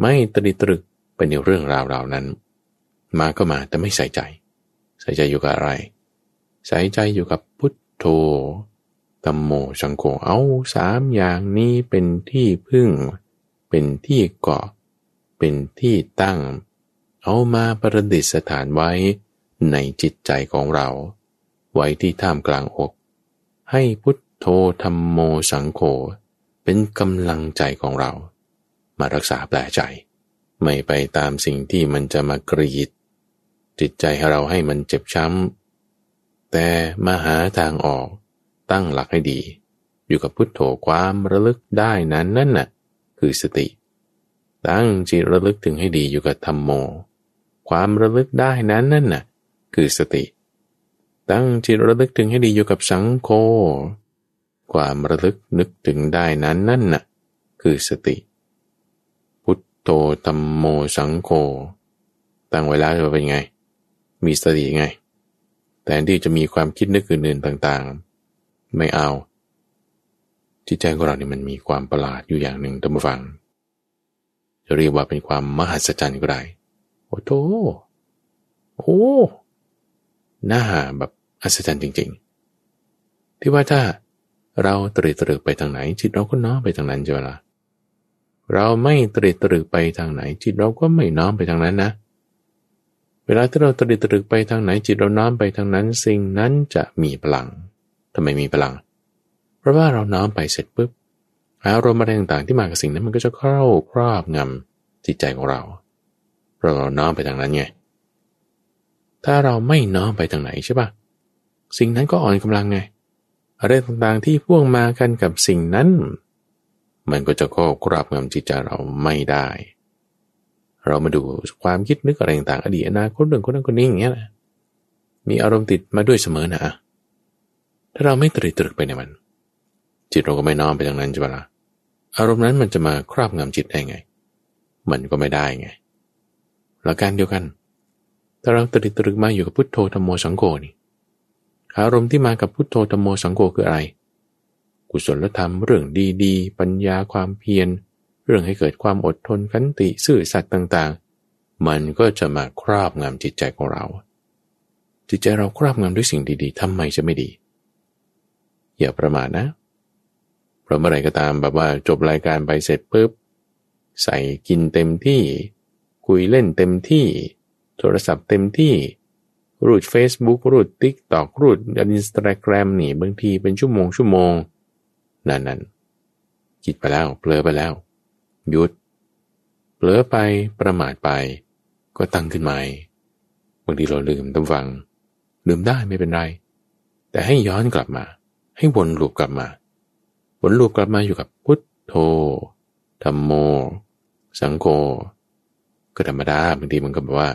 ไม่ตรีตรึกไปในเรื่องราวราวนั้น มาก็มาแต่ไม่ใส่ใจ ใส่ใจอยู่กับอะไร ใส่ใจอยู่กับพุทโธ ตัมโมสังโฆเอาสามอย่างนี้เป็นที่พึ่ง เป็นที่เกาะ เป็นที่ตั้ง เอามาประดิษฐานไว้ในจิตใจของเรา ไว้ที่ท่ามกลางอก ให้พุทโธธรรมโมสังโฆเป็นกำลังใจของเรา มารักษาแปลใจ ไม่ไปตามสิ่งที่มันจะมากรีด จิตใจให้เราให้มันเจ็บช้ำ แต่มาหาทางออก ตั้งหลักให้ดี อยู่กับพุทโธความระลึกได้นั้นนั่นน่ะ คือสติ ตั้งจิตระลึกถึงให้ดีอยู่กับธรรมโม ความระลึกได้นั้นนั่นน่ะ คือสติ ตั้งจิตระลึกถึงให้ดีอยู่กับสังโฆความระลึกนึกถึงได้นั้นนั่นน่ะ คือสติ พุทโธธรรมโมสังโฆตั้งไว้แล้วจะเป็นไง มีสติไงแต่ที่จะมีความคิดนึกอื่นๆต่างๆ ไม่เอา จิตใจของเราเนี่ยมันมีความประหลาดอยู่อย่างหนึ่งตั้งฟัง จะเรียกว่าเป็นความมหัศจรรย์ก็ได้โอ้โธโอ้หน้าแบบอัศจรรย์จริง ๆ ที่ว่าถ้าเราตรีตรึกไปทางไหน จิตเราก็น้อมไปทางนั้นใช่ไหมล่ะเราไม่ตรีตรึกไปทางไหน จิตเราก็ไม่น้อมไปทางนั้นนะ เวลาที่เราตรีตรึกไปทางไหน จิตเราน้อมไปทางนั้น สิ่งนั้นจะมีพลัง ทำไมมีพลัง เพราะว่าเราน้อมไปเสร็จปุ๊บอารมณ์อะไรต่างๆที่มากับสิ่งนั้นมันก็จะเข้าครอบงำจิตใจของเราเราเราน้อมไปทางนั้นไงถ้าเราไม่น้อมไปทางไหนใช่ปะสิ่งนั้นก็อ่อนกำลังไงอะไรต่างๆที่พ่วงมากันกับสิ่งนั้น มันก็จะก็กราบงำจิตใจเราไม่ได้ เรามาดูความคิดนึกอะไรต่างๆอดีตอนาคตเรื่องคนนั้นคนนี้อย่างเงี้ยนะมีอารมณ์ติดมาด้วยเสมอนะ ถ้าเราไม่ตรีตรึกไปในมัน จิตเราก็ไม่น้อมไปทางนั้นใช่ไหมล่ะอารมณ์นั้นมันจะมาครอบงำจิตได้ไง มันก็ไม่ได้ไง หลักการเดียวกัน ถ้าเราตรีตรึกมาอยู่กับพุทโธธรรมโมสังโฆนี่ อารมณ์ที่มากับพุทโธธรรมโมสังโฆคืออะไร กุศลธรรมเรื่องดีๆ ปัญญาความเพียร เรื่องให้เกิดความอดทนขันติซื่อสัตย์ต่างๆ มันก็จะมาครอบงำจิตใจของเรา จิตใจเราครอบงำด้วยสิ่งดีๆทำไมจะไม่ดี อย่าประมาทนะ เพราะเมื่อไรก็ตามแบบว่าจบรายการไปเสร็จปุ๊บ ใส่กินเต็มที่ คุยเล่นเต็มที่ โทรศัพท์เต็มที่ รูด Facebook รูด TikTok รูดอินสตาแกรมนี่บางทีเป็นชั่วโมงชั่วโมงนั่นนั่นคิดไปแล้วเผลอไปแล้ว หยุดเผลอไปประมาทไป ก็ตั้งขึ้นใหม่บางทีเราลืมตั้งฟัง ลืมได้ไม่เป็นไร แต่ให้ย้อนกลับมา ให้วนลูปกลับมา วนลูปกลับมาอยู่กับพุทโธธรรมโม สังโฆก็ธรรมดาบางทีมันก็แบบว่า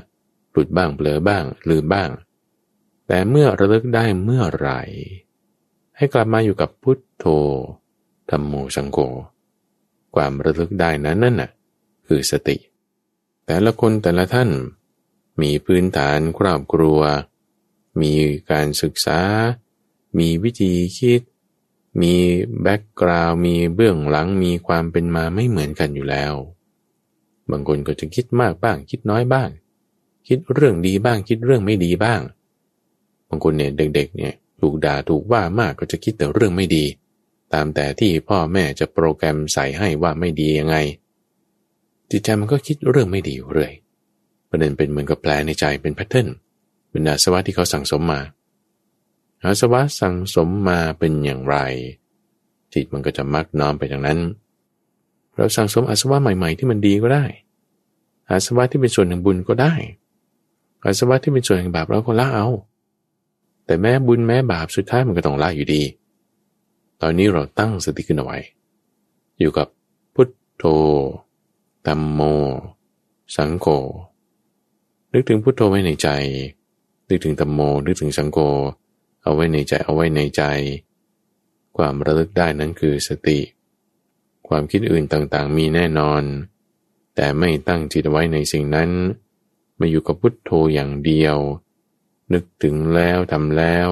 หลุดบ้างเบลอบ้าง ลืมบ้าง แต่เมื่อระลึกได้เมื่อไหร่ ให้กลับมาอยู่กับพุทโธธรรมโมสังโฆความระลึกได้นั้นนั่นน่ะคือสติ แต่ละคนแต่ละท่านมีพื้นฐานครอบครัว มีการศึกษา มีวิธีคิด มี background มีเบื้องหลังมีความเป็นมาไม่เหมือนกันอยู่แล้ว บางคนก็จะคิดมากบ้าง คิดน้อยบ้าง คิดเรื่องดีบ้างคิดเรื่องไม่ดีบ้าง บางคนเนี่ยเด็กๆเนี่ยถูกด่าถูกว่ามากก็จะคิดแต่เรื่องไม่ดี ตามแต่ที่พ่อแม่จะโปรแกรมใส่ให้ว่าไม่ดียังไง จิตใจมันก็คิดเรื่องไม่ดีอยู่เรื่อยประเด็นเป็นเหมือนกับแปลในใจเป็นแพทเทิร์นเป็นอาสวะที่เขาสั่งสมมา อาสวะสั่งสมมาเป็นอย่างไร จิตมันก็จะมักน้อมไปอย่างนั้น เราสั่งสมอาสวะใหม่ ๆ ที่มันดีก็ได้ อาสวะที่เป็นส่วนหนึ่งบุญก็ได้ อาสวะที่เป็นส่วนแห่งบาปเราก็ละเอา แต่แม้บุญแม้บาปสุดท้ายมันก็ต้องละอยู่ดี ตอนนี้เราตั้งสติขึ้นเอาไว้ อยู่กับพุทโธตัมโม สังโฆนึกถึงพุทโธไว้ในใจ นึกถึงตัมโม นึกถึงสังโฆ เอาไว้ในใจเอาไว้ในใจ ความระลึกได้นั้นคือสติ ความคิดอื่นต่างๆ มีแน่นอน แต่ไม่ตั้งจิตไว้ในสิ่งนั้น มาอยู่กับพุทโธอย่างเดียว นึกถึงแล้วทำแล้ว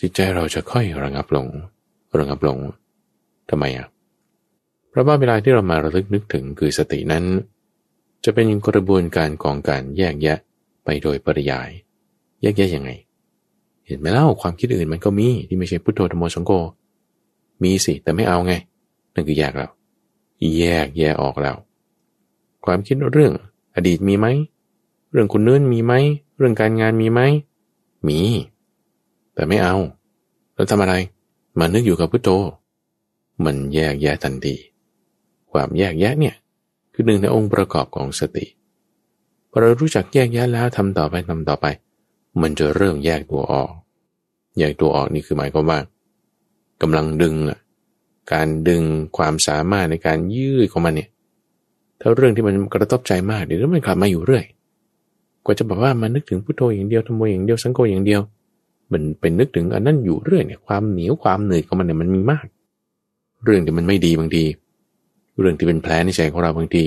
จิตใจเราจะค่อยระงับลง ระงับลงทำไมอะเพราะว่าเวลาที่เรามาระลึกนึกถึงคือสตินั้น จะเป็นกระบวนการของการแยกแยะไปโดยปริยาย แยกแยะยังไง เห็นไหมเล่าความคิดอื่นมันก็มีที่ไม่ใช่พุทโธธรรมโมสังโฆมีสิแต่ไม่เอาไง นั่นคือแยกแล้วแยกแยกออกแล้วความคิดเรื่องอดีตมีไหม เรื่องคุณเนื่นมีไหม เรื่องการงานมีไหม มี แต่ไม่เอา แล้วทำอะไรมานึกอยู่กับพุทโธ มันแยกแยะทันที ความแยกแยะเนี่ย คือหนึ่งในองค์ประกอบของสติพอเรารู้จักแยกแยะแล้วทำต่อไปทำต่อไป มันจะเริ่มแยกตัวออก แยกตัวออกนี่คือหมายความว่ากำลังดึงอะการดึงความสามารถในการยืดของมันเนี่ย ถ้าเรื่องที่มันกระทบใจมากเดี๋ยวมันกลับมาอยู่เรื่อย กว่าจะบอกว่ามันนึกถึงพุทโธอย่างเดียวทำโมอย่างเดียวสังโฆอย่างเดียว มันเป็นนึกถึงอันนั้นอยู่เรื่อยเนี่ยความเหนียวความเหนื่อยของมันเนี่ยมันมีมาก เรื่องที่มันไม่ดีบางที เรื่องที่เป็นแผลในใจของเราบางที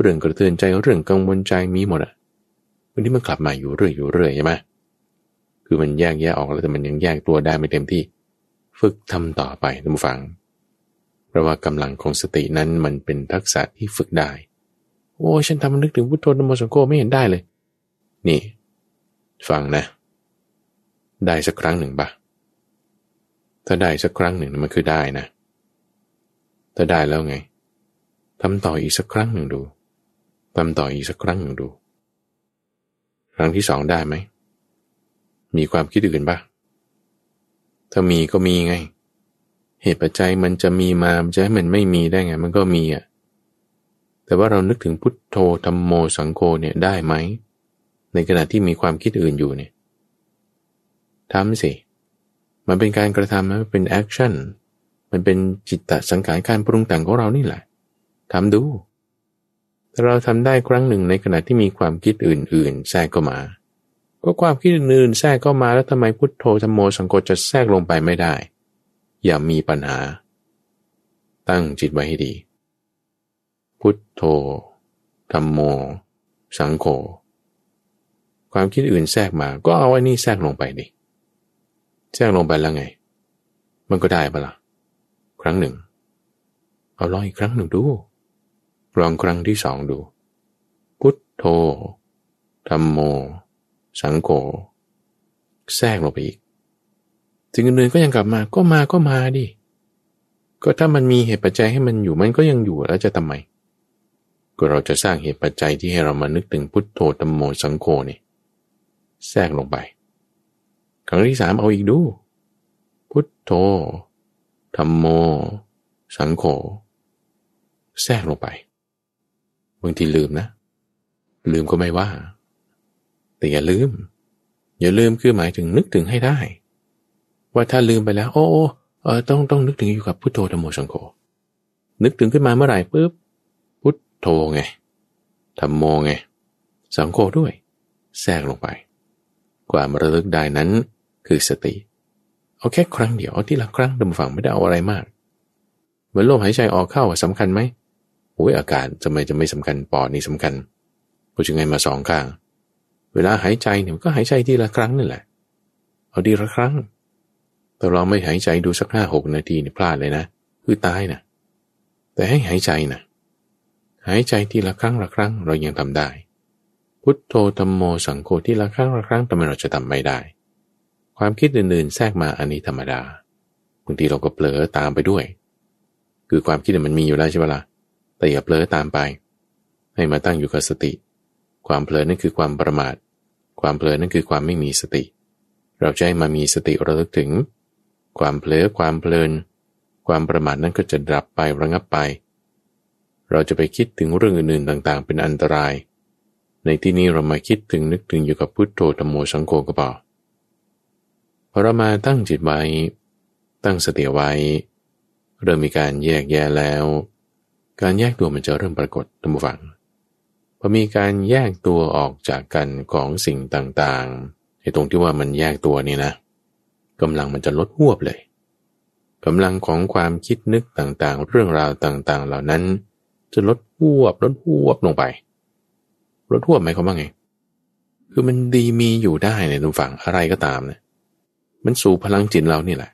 เรื่องกระเทือนใจเรื่องกังวลใจมีหมดอะ วันนี้มันกลับมาอยู่เรื่อยอยู่เรื่อยใช่ไหมคือมันแยกแยะออกแล้วแต่มันยังแยกตัวได้ไม่เต็มที่ ฝึกทำต่อไปท่านผู้ฟัง เพราะว่ากำลังของสตินั้นมันเป็นทักษะที่ฝึกได้ โอ้ฉันทำนึกถึงพุทโธนโมสังโฆไม่เห็นได้เลย นี่ ฟังนะ ได้สักครั้งหนึ่งปะถ้าได้สักครั้งหนึ่งมันคือได้นะถ้าได้แล้วไงทำต่ออีกสักครั้งหนึ่งดูทำต่ออีกสักครั้งหนึ่งดู ครั้งที่สองได้ไหม มีความคิดอื่นปะถ้ามีก็มีไง เหตุปัจจัยมันจะมีมาจะให้มันไม่มีได้ไง มันก็มีอะ แต่ว่าเรานึกถึงพุทโธธรรมโมสังโฆเนี่ยได้ไหม ในขณะที่มีความคิดอื่นอยู่เนี่ยทำสิ มันเป็นการกระทำมันเป็น action มันเป็นจิตตสังขารการปรุงแต่งของเรานี่แหละทำดู เราทำได้ครั้งหนึ่งในขณะที่มีความคิดอื่น ๆ แทรกเข้ามา ก็ความคิดอื่นๆแทรกเข้ามาแล้วทำไมพุทโธธรรมโมสังโฆจะแทรกลงไปไม่ได้ อย่ามีปัญหา ตั้งจิตไว้ให้ดี พุทโธธรรมโม สังโฆความคิดอื่นแทรกมา ก็เอาไอ้นี่แทรกลงไปดิแทรกลงไปแล้วไง มันก็ได้ปะละ่ะ ครั้งหนึ่ง เอาลองอีกครั้งหนึ่งดู ลองครั้งที่สองดู พุทโธธรรมโม สังโฆแทรกลงไปอีกสิ่งอื่นก็ยังกลับมาก็มาก็มาดิ ก็ถ้ามันมีเหตุปัจจัยให้มันอยู่มันก็ยังอยู่แล้วจะทำไม ก็เราจะสร้างเหตุปัจจัยที่ให้เรามานึกถึงพุทโธธรรมโมสังโฆนี่แทรกลงไป ครั้งที่สามเอาอีกดู พุทโธธรรมโม สังโฆแทรกลงไป บางทีลืมนะ ลืมก็ไม่ว่า แต่อย่าลืม อย่าลืมคือหมายถึงนึกถึงให้ได้ ว่าถ้าลืมไปแล้ว โอ้เออต้องต้องนึกถึงอยู่กับพุทโธธรรมโมสังโฆนึกถึงขึ้นมาเมื่อไหร่ปุ๊บพุทโธไงธรรมโมไงสังโฆด้วย แทรกลงไป ความระลึกได้นั้นคือสติ เอาแค่ครั้งเดียวเอาที่ละครั้งดมฝังไม่ได้เอาอะไรมาก เหมือนลมหายใจออกเข้าสำคัญไหม โอ้ยอากาศจะไม่จะไม่สำคัญปอดนี่สำคัญพูดยังไงมาสองข้าง เวลาหายใจเนี่ยก็หายใจทีละครั้งนั่นแหละ เอาทีละครั้ง แต่เราไม่หายใจดูสักห้าหกนาทีนี่พลาดเลยนะ คือตายนะแต่ให้หายใจนะหายใจทีละครั้งละครั้งเรายังทำได้ พุทโธธรรมโมสังโฆที่ละครั้งละครั้งทำไมเราจะทำไม่ได้ ความคิดอื่นๆแทรกมาอันนี้ธรรมดาบางทีเราก็เผลอตามไปด้วย คือความคิดมันมีอยู่แล้วใช่ไหมละ่ะ แต่อย่าเผลอตามไป ให้มาตั้งอยู่กับสติ ความเผลอนั่นคือความประมาท ความเผลอนั่นคือความไม่มีสติ เราจะให้มามีสติระลึกถึง ความเผลอความเพลิน ความประมาทนั้นก็จะดับไประงับไป เราจะไปคิดถึงเรื่องอื่นๆต่างๆ เป็นอันตราย ในที่นี้เรามาคิดถึงนึกถึงอยู่กับพุทโธธรรมโมสังโฆก็พอพอเรามาตั้งจิตไว้ ตั้งสติไว้ เริ่มมีการแยกแยะแล้ว การแยกตัวมันจะเริ่มปรากฏตัมฝังพอมีการแยกตัวออกจากกันของสิ่งต่างๆในตรงที่ว่ามันแยกตัวนี่นะกำลังมันจะลดหวบเลยกำลังของความคิดนึกต่างๆ เรื่องราวต่างๆ เหล่านั้น จะลดหวบลดหวบลงไป ลดหวบหมายความว่าไง คือมันดีมีอยู่ได้ในทุกฝั่งอะไรก็ตามเนะมันสู่พลังจิตเรานี่แหละ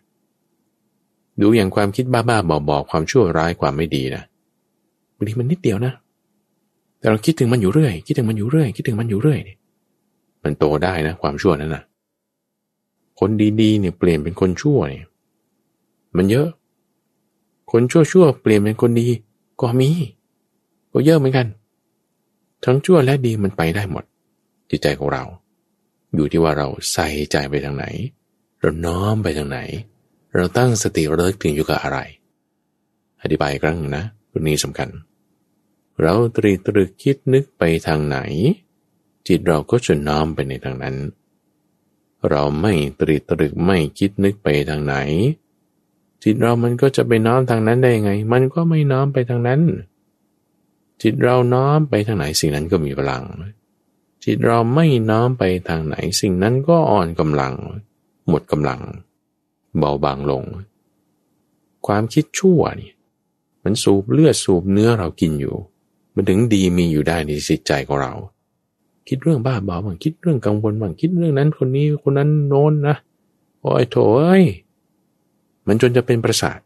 ดูอย่างความคิดบ้าๆบอๆความชั่วร้ายความไม่ดีนะ บางทีมันนิดเดียวนะ แต่เราคิดถึงมันอยู่เรื่อย คิดถึงมันอยู่เรื่อย คิดถึงมันอยู่เรื่อยเนี่ยมันโตได้นะ ความชั่วนั้นนะคนดีๆเนี่ยเปลี่ยนเป็นคนชั่วเนี่ย มันเยอะ คนชั่วๆเปลี่ยนเป็นคนดีก็มี ก็เยอะเหมือนกัน ทั้งชั่วและดีมันไปได้หมด จิตใจของเรา อยู่ที่ว่าเราใส่ใจไปทางไหน เราน้อมไปทางไหน เราตั้งสติระลึกถึงอยู่กับอะไร อธิบายครั้งนะเรื่องนี้สำคัญ เราตรีตรึกคิดนึกไปทางไหน จิตเราก็จะน้อมไปในทางนั้น เราไม่ตรีตรึกไม่คิดนึกไปทางไหน จิตเรามันก็จะไปน้อมทางนั้นได้ไง มันก็ไม่น้อมไปทางนั้น จิตเราน้อมไปทางไหนสิ่งนั้นก็มีพลัง จิตเราไม่น้อมไปทางไหนสิ่งนั้นก็อ่อนกำลัง หมดกำลัง เบาบางลง ความคิดชั่วนี่มันสูบเลือดสูบเนื้อเรากินอยู่ มันถึงดีมีอยู่ได้ในจิตใจของเรา คิดเรื่องบ้าบอบ้างคิดเรื่องกังวลบ้างคิดเรื่องนั้นคนนี้คนนั้นโน้นนะโอ้ยโถเอ้ยมันจนจะเป็นประสาท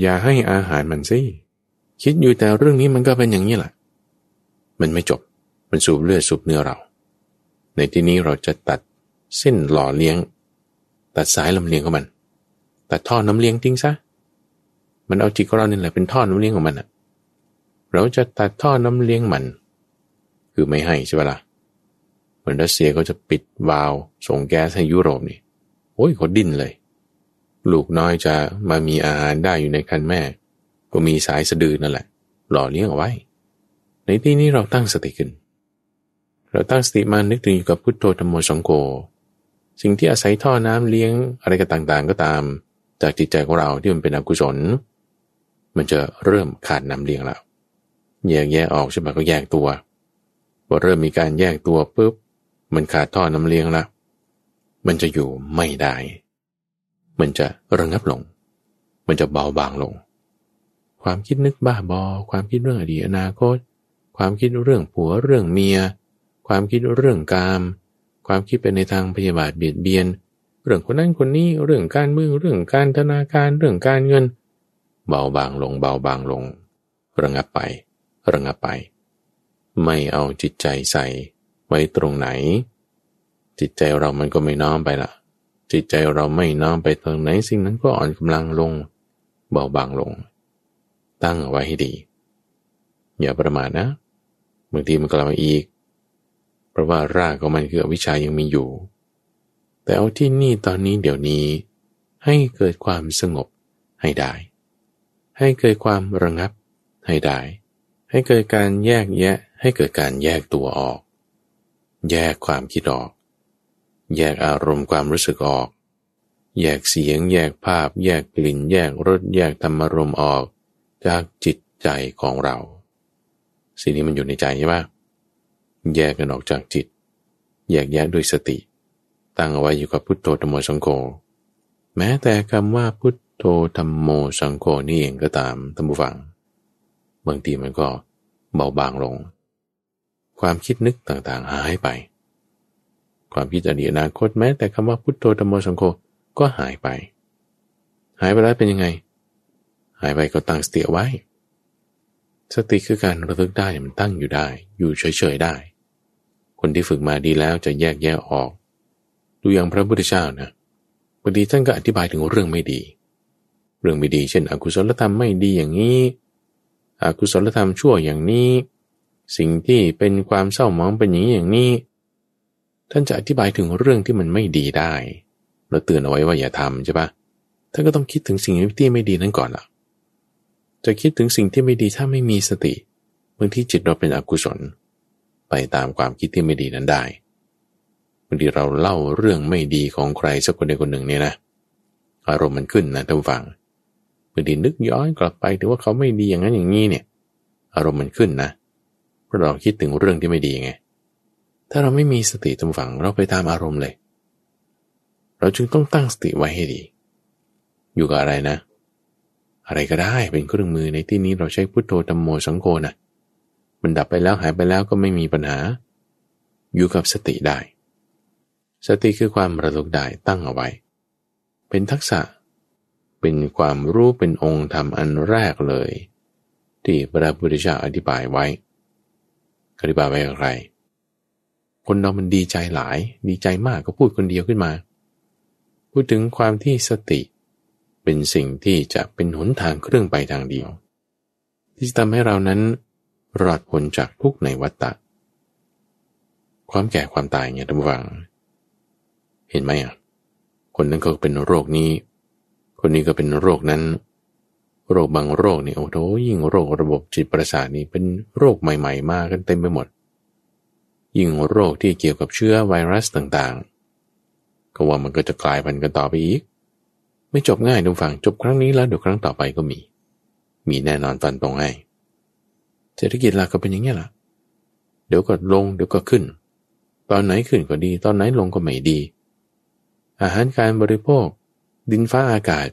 อย่าให้อาหารมันสิคิดอยู่แต่เรื่องนี้มันก็เป็นอย่างนี้แหละ มันไม่จบ มันสูบเลือดสูบเนื้อเรา ในที่นี้เราจะตัดเส้นหล่อเลี้ยง ตัดสายลำเลียงของมัน ตัดท่อน้ำเลี้ยงทิ้งซะ มันเอาจิตของเราเนี่ยแหละเป็นท่อน้ำเลี้ยงของมันอะ เราจะตัดท่อน้ำเลี้ยงมัน คือไม่ให้ใช่ไหมละ่ะเหมือนรัสเซียเขาจะปิดวาล์วส่งแก๊สให้ยุโรปนี่โอ้ยเขาดิ้นเลย ลูกน้อยจะมามีอาหารได้อยู่ในคันแม่ ก็มีสายสะดือนั่นแหละ หล่อเลี้ยงเอาไว้ ในที่นี้เราตั้งสติขึ้น เราตั้งสติมานึกถึงอยู่กับพุทโธธรรมโมสังโฆสิ่งที่อาศัยท่อน้ำเลี้ยงอะไรก็ต่างๆ ก็ตาม จากจิตใจของเราที่มันเป็นอกุศล มันจะเริ่มขาดน้ำเลี้ยงแล้ว แยกแยะออกใช่ไหมก็แยกตัวพอเริ่มมีการแยกตัวปุ๊บ มันขาดท่อน้ำเลี้ยงละ มันจะอยู่ไม่ได้ มันจะระงับลง มันจะเบาบางลง ความคิดนึกบ้าบอ ความคิดเรื่องอดีตอนาคต ความคิดเรื่องผัวเรื่องเมีย ความคิดเรื่องกาม ความคิดเป็นในทางพยาบาทเบียดเบียน เรื่องคนนั้นคนนี้ เรื่องการเมืองเรื่องการธนาคาร เรื่องการเงิน เบาบางลง เบาบางลง ระงับไป ระงับไป ไม่เอาจิตใจใส่ไว้ตรงไหน จิตใจเรามันก็ไม่น้อมไปละจิตใจเราไม่น้อมไปตรงไหน สิ่งนั้นก็อ่อนกำลังลง เบาบางลง ตั้งเอาไว้ให้ดี อย่าประมาทนะบางทีมันกลับมาอีก เพราะว่ารากของมันคืออวิชายังมีอยู่ แต่เอาที่นี่ตอนนี้เดี๋ยวนี้ ให้เกิดความสงบให้ได้ ให้เกิดความระงับให้ได้ ให้เกิดการแยกแยะ ให้เกิดการแยกตัวออก แยกความคิดออก แยกอารมณ์ความรู้สึกออก แยกเสียง แยกภาพ แยกกลิ่น แยกรส แยกธรรมารมออก จากจิตใจของเรา สิ่งนี้มันอยู่ในใจใช่ไหมแยกกันออกจากจิต แยกแยะด้วยสติ ตั้งเอาไว้อยู่กับพุทโธธรรมโมสังโฆแม้แต่คำว่าพุทโธธรรมโมสังโฆนี่เองก็ตามท่านผู้ฟัง บางทีมันก็เบาบางลง ความคิดนึกต่างๆ หายไป ความคิดอดีตอนาคตแม้แต่คำว่าพุทโธธรรมโมสังโฆก็หายไป หายไปแล้วเป็นยังไง หายไปก็ตั้งสติไว้ สติคือการระลึกได้มันตั้งอยู่ได้ อยู่เฉยๆได้ คนที่ฝึกมาดีแล้วจะแยกแยะออก ดูอย่างพระพุทธเจ้านะบางทีท่านก็อธิบายถึงเรื่องไม่ดี เรื่องไม่ดี เช่น อกุศลธรรมไม่ดีอย่างนี้ อกุศลธรรมชั่วอย่างนี้ สิ่งที่เป็นความเศร้าหมองเป็นอย่างนี้อย่างนี้ ท่านจะอธิบายถึงเรื่องที่มันไม่ดีได้เราเตือนเอาไว้ว่าอย่าทำใช่ปะท่านก็ต้องคิดถึงสิ่งที่ไม่ดีนั้นก่อนล่ะ จะคิดถึงสิ่งที่ไม่ดีถ้าไม่มีสติบางทีจิตเราเป็นอกุศล ไปตามความคิดที่ไม่ดีนั้นได้บางทีเราเล่าเรื่องไม่ดีของใครสักคนใดคนหนึ่งเนี่ยนะอารมณ์มันขึ้นนะท่านฟัง บางทีนึกย้อนกลับไปถึงว่าเขาไม่ดีอย่างนั้นอย่างนี้เนี่ย อารมณ์มันขึ้นนะเพราะเราคิดถึงเรื่องที่ไม่ดีไง ถ้าเราไม่มีสติตรงฝังเราไปตามอารมณ์เลย เราจึงต้องตั้งสติไว้ให้ดี อยู่กับอะไรนะ อะไรก็ได้เป็นเครื่องมือในที่นี้เราใช้พุทโธธรรมโมสังโฆนะมันดับไปแล้วหายไปแล้วก็ไม่มีปัญหา อยู่กับสติได้ สติคือความระลึกได้ตั้งเอาไว้ เป็นทักษะ เป็นความรู้เป็นองค์ธรรมอันแรกเลย ที่พระพุทธเจ้าอธิบายไว้อธิบายไว้อย่างไร คนเรามันดีใจหลาย ดีใจมากก็พูดคนเดียวขึ้นมา พูดถึงความที่สติ เป็นสิ่งที่จะเป็นหนทางเครื่องไปทางเดียว ที่จะทำให้เรานั้นรอดพ้นจากทุกในวัฏฏะความแก่ความตายเนี่ยท่านผู้ฟัง เห็นไหมอะ คนนั้นก็เป็นโรคนี้ คนนี้ก็เป็นโรคนั้น โรคบางโรคนี่โอ้โหยิ่งโรคระบบจิตประสาทนี่เป็นโรคใหม่ๆ มากันเต็มไปหมด ยิ่งโรคที่เกี่ยวกับเชื้อไวรัสต่างๆ ก็ว่ามันก็จะกลายพันธุ์กันต่อไปอีก ไม่จบง่ายทุกฝั่งจบครั้งนี้แล้วเดี๋ยวครั้งต่อไปก็มี มีแน่นอนฟันตรงให้เศรษฐกิจล่ะก็เป็นอย่างนี้แหละเดี๋ยวก็ลงเดี๋ยวก็ขึ้น ตอนไหนขึ้นก็ดี ตอนไหนลงก็ไม่ดี อาหารการบริโภค ดินฟ้าอากาศ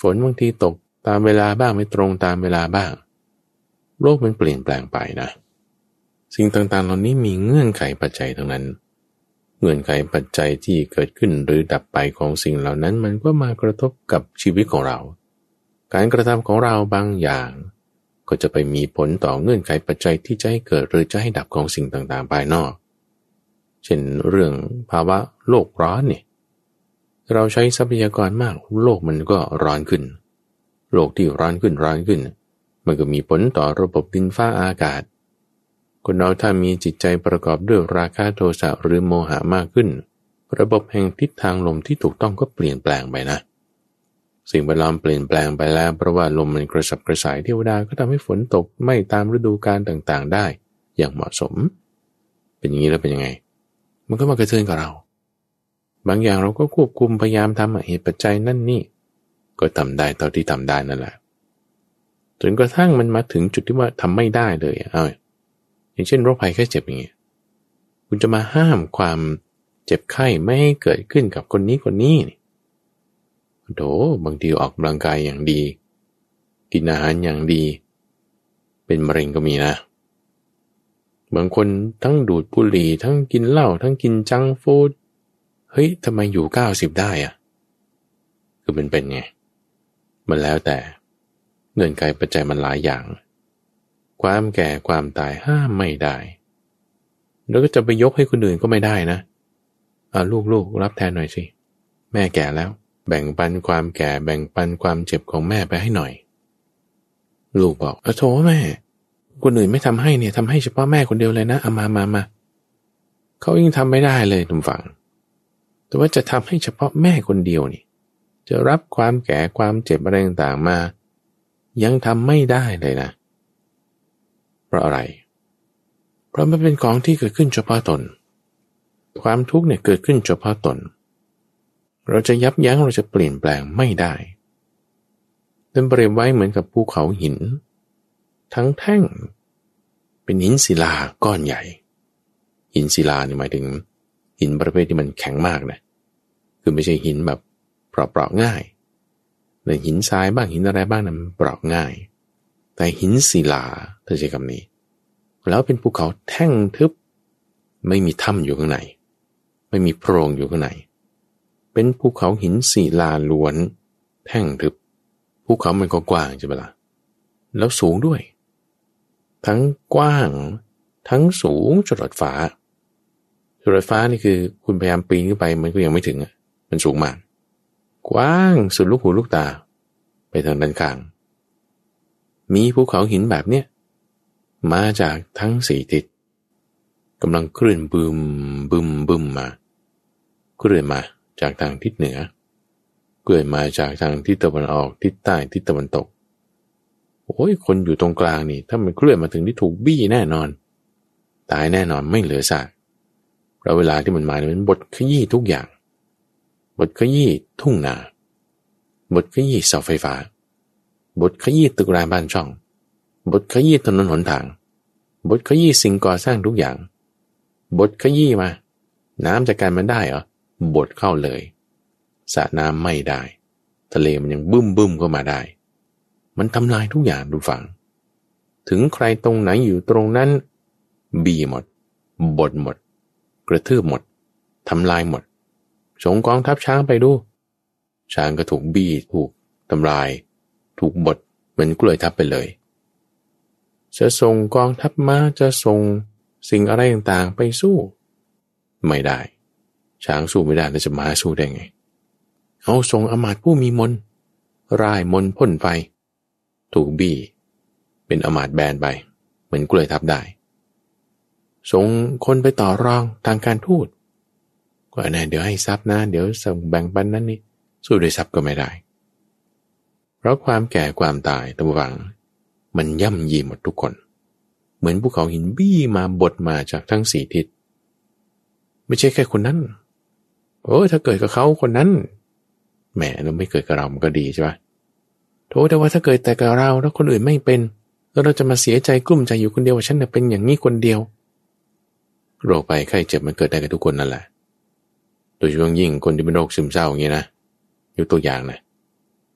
ฝนบางทีตกตามเวลาบ้างไม่ตรงตามเวลาบ้าง โลกมันเปลี่ยนแปลงไปนะ สิ่งต่างๆ เหล่านี้มีเงื่อนไขปัจจัยทั้งนั้น เงื่อนไขปัจจัยที่เกิดขึ้นหรือดับไปของสิ่งเหล่านั้นมันก็มากระทบกับชีวิตของเรา การกระทำของเราบางอย่าง ก็จะไปมีผลต่อเงื่อนไขปัจจัยที่จะให้เกิดหรือจะให้ดับของสิ่งต่างๆภายนอก เช่นเรื่องภาวะโลกร้อนเนี่ย เราใช้ทรัพยากรมาก โลกมันก็ร้อนขึ้น โลกที่ร้อนขึ้นร้อนขึ้น มันก็มีผลต่อระบบดินฟ้าอากาศ คนเราถ้ามีจิตใจประกอบด้วยราคะโทสะหรือโมหะมากขึ้น ระบบแห่งทิศทางลมที่ถูกต้องก็เปลี่ยนแปลงไปนะ สิ่งแวดล้อมเปลี่ยนแปลงไปแล้วเพราะว่าลมมันกระสับกระส่ายเทวดาก็ทำให้ฝนตกไม่ตามฤดูกาลต่างๆ ได้ อย่างเหมาะสม เป็นอย่างนี้แล้วเป็นยังไง มันก็มากระเทือนกับเรา บางอย่างเราก็ควบคุมพยายามทำเหตุปัจจัยนั่นนี่ ก็ทำได้เท่าที่ทำได้นั่นแหละจนกระทั่งมันมาถึงจุดที่ว่าทำไม่ได้เลยเอาอย่างเช่นโรคภัยแค่เจ็บอย่างเงี้ยคุณจะมาห้ามความเจ็บไข้ไม่ให้เกิดขึ้นกับคนนี้คนนี้โถบางทีออกกำลังกายอย่างดี กินอาหารอย่างดี เป็นมะเร็งก็มีนะ บางคนทั้งดูดบุหรี่ทั้งกินเหล้าทั้งกินจังฟู้ด เฮ้ยทำไมอยู่เก้าสิบได้อะคือมันเป็นไง มันแล้วแต่เงื่อนไขปัจจัยมันหลายอย่าง ความแก่ความตายห้ามไม่ได้ แล้วก็จะไปยกให้คนอื่นก็ไม่ได้นะอาลูกๆรับแทนหน่อยสิ แม่แก่แล้ว แบ่งปันความแก่แบ่งปันความเจ็บของแม่ไปให้หน่อย ลูกบอกอโถแม่ คนอื่นไม่ทำให้เนี่ยทำให้เฉพาะแม่คนเดียวเลยนะเอามามามาเขายิ่งทำไม่ได้เลยทุกฝัง แต่ว่าจะทำให้เฉพาะแม่คนเดียวนี่ จะรับความแก่ความเจ็บอะไรต่างๆมา ยังทำไม่ได้เลยนะ เพราะอะไร เพราะมันเป็นของที่เกิดขึ้นเฉพาะตน ความทุกข์เนี่ยเกิดขึ้นเฉพาะตน เราจะยับยั้งเราจะเปลี่ยนแปลงไม่ได้เป็นเปรียบไว้เหมือนกับภูเขาหิน ทั้งแท่ง เป็นหินศิลาก้อนใหญ่ หินศิลานี่หมายถึงหินประเภทที่มันแข็งมากนะ คือไม่ใช่หินแบบเปราะๆง่ายในหินทรายบ้างหินอะไรบ้างนะมันเปราะง่าย แต่หินศิลาถ้าใช้คำนี้ แล้วเป็นภูเขาแท่งทึบ ไม่มีถ้ำอยู่ข้างใน ไม่มีโพรงอยู่ข้างใน เป็นภูเขาหินศิลาล้วน แท่งทึบ ภูเขามันก็กว้างใช่ไหมละ่ะ แล้วสูงด้วย ทั้งกว้าง ทั้งสูงจรดฟ้าจรดฟ้านี่คือคุณพยายามปีนขึ้นไปมันก็ยังไม่ถึงอะ มันสูงมาก กว้างสุดลูกหูลูกตา ไปทางด้านข้าง มีภูเขาหินแบบเนี้ยมาจากทั้งสี่ทิศกำลังเคลื่อนบึมบึมบึมมาเคลื่อนมาจากทางทิศเหนือเคลื่อนมาจากทางทิศตะวันออกทิศใต้ทิศตะวันตกโอ้ยคนอยู่ตรงกลางนี่ ถ้ามันเคลื่อนมาถึงที่ถูกบี้แน่นอน ตายแน่นอนไม่เหลือซากเพราะเวลาที่มันมาเนี่ยมันบดขยี้ทุกอย่าง บดขยี้ทุ่งนาบดขยี้เสาไฟฟ้าบดขยี้ตึกรามบ้านช่องบดขยี้ถนนหนทางบดขยี้สิ่งก่อสร้างทุกอย่างบดขยี้มา น้ำจากการมันได้เหรอบดเข้าเลยสระน้ำไม่ได้ ทะเลมันยังบึ้มบึ้มเข้ามาได้ มันทำลายทุกอย่างดูฟัง ถึงใครตรงไหนอยู่ตรงนั้น บีหมด บดหมด กระทืบหมดทำลายหมด ส่งกองทัพช้างไปดู ช้างก็ถูกบี้ถูกทำลาย ถูกบดเหมือนกล้วยทับไปเลย จะส่งกองทัพมาจะส่งสิ่งอะไรต่างๆไปสู้ ไม่ได้ ช้างสู้ไม่ได้แล้วจะมาสู้ได้ไง เอาทรงอมาตผู้มีมนร่ายมนพ่นไฟถูกบี้ เป็นอมาตแบนไป เหมือนกล้วยทับได้ส่งคนไปต่อรองทางการทูต ก็แน่เดี๋ยวให้ทรัพย์นะ เดี๋ยวส่งแบ่งปันนั้นนี่สู้ด้วยทรัพย์ก็ไม่ได้ เพราะความแก่ความตายตัววัง มันย่ำยีหมดทุกคน เหมือนภูเขาหินบี้มาบดมาจากทั้งสี่ทิศ ไม่ใช่แค่คนนั้นโอ้ถ้าเกิดกับเขาคนนั้นแหมเราไม่เกิดกับเรามันก็ดีใช่ปะโทษแต่ว่าถ้าเกิดแต่กับเราแล้วคนอื่นไม่เป็น แล้วเราจะมาเสียใจกลุ้มใจอยู่คนเดียวว่าฉันเป็นอย่างนี้คนเดียวโรคภัยไข้เจ็บมันเกิดได้กับทุกคนนั่นแหละ โดยเฉพาะยิ่งคนที่เป็นโรคซึมเศร้าอย่างนี้นะยกตัวอย่างนะ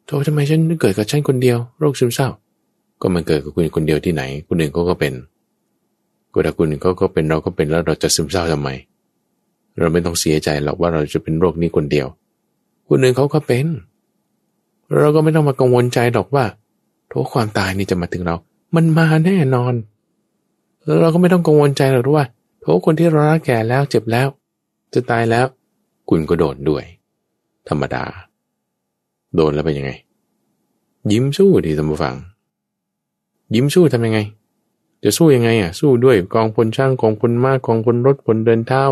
โทษทำไมฉันเกิดกับฉันคนเดียวโรคซึมเศร้า ก็มันเกิดกับคุณคนเดียวที่ไหน คนอื่นเขาก็เป็นก็ถ้าคนอื่นเขาก็เป็นเราก็เป็นแล้วเราจะซึมเศร้าทำไม เราไม่ต้องเสียใจหรอกว่าเราจะเป็นโรคนี้คนเดียว คนอื่นเขาก็เป็น เราก็ไม่ต้องมากังวลใจหรอกว่าโทษความตายนี่จะมาถึงเรา มันมาแน่นอนแล้วเราก็ไม่ต้องกังวลใจหรอกว่าราะคนที่เรารักแก่แล้วเจ็บแล้ว จะตายแล้ว คุณก็โดนด้วย ธรรมดา โดนแล้วเป็นยังไง ยิ้มสู้ดีท่านผู้ฟัง ยิ้มสู้ทำยังไง จะสู้ยังไงอะ สู้ด้วยกองพลช่างกองพลมากกองพลรถพลเดินเท้า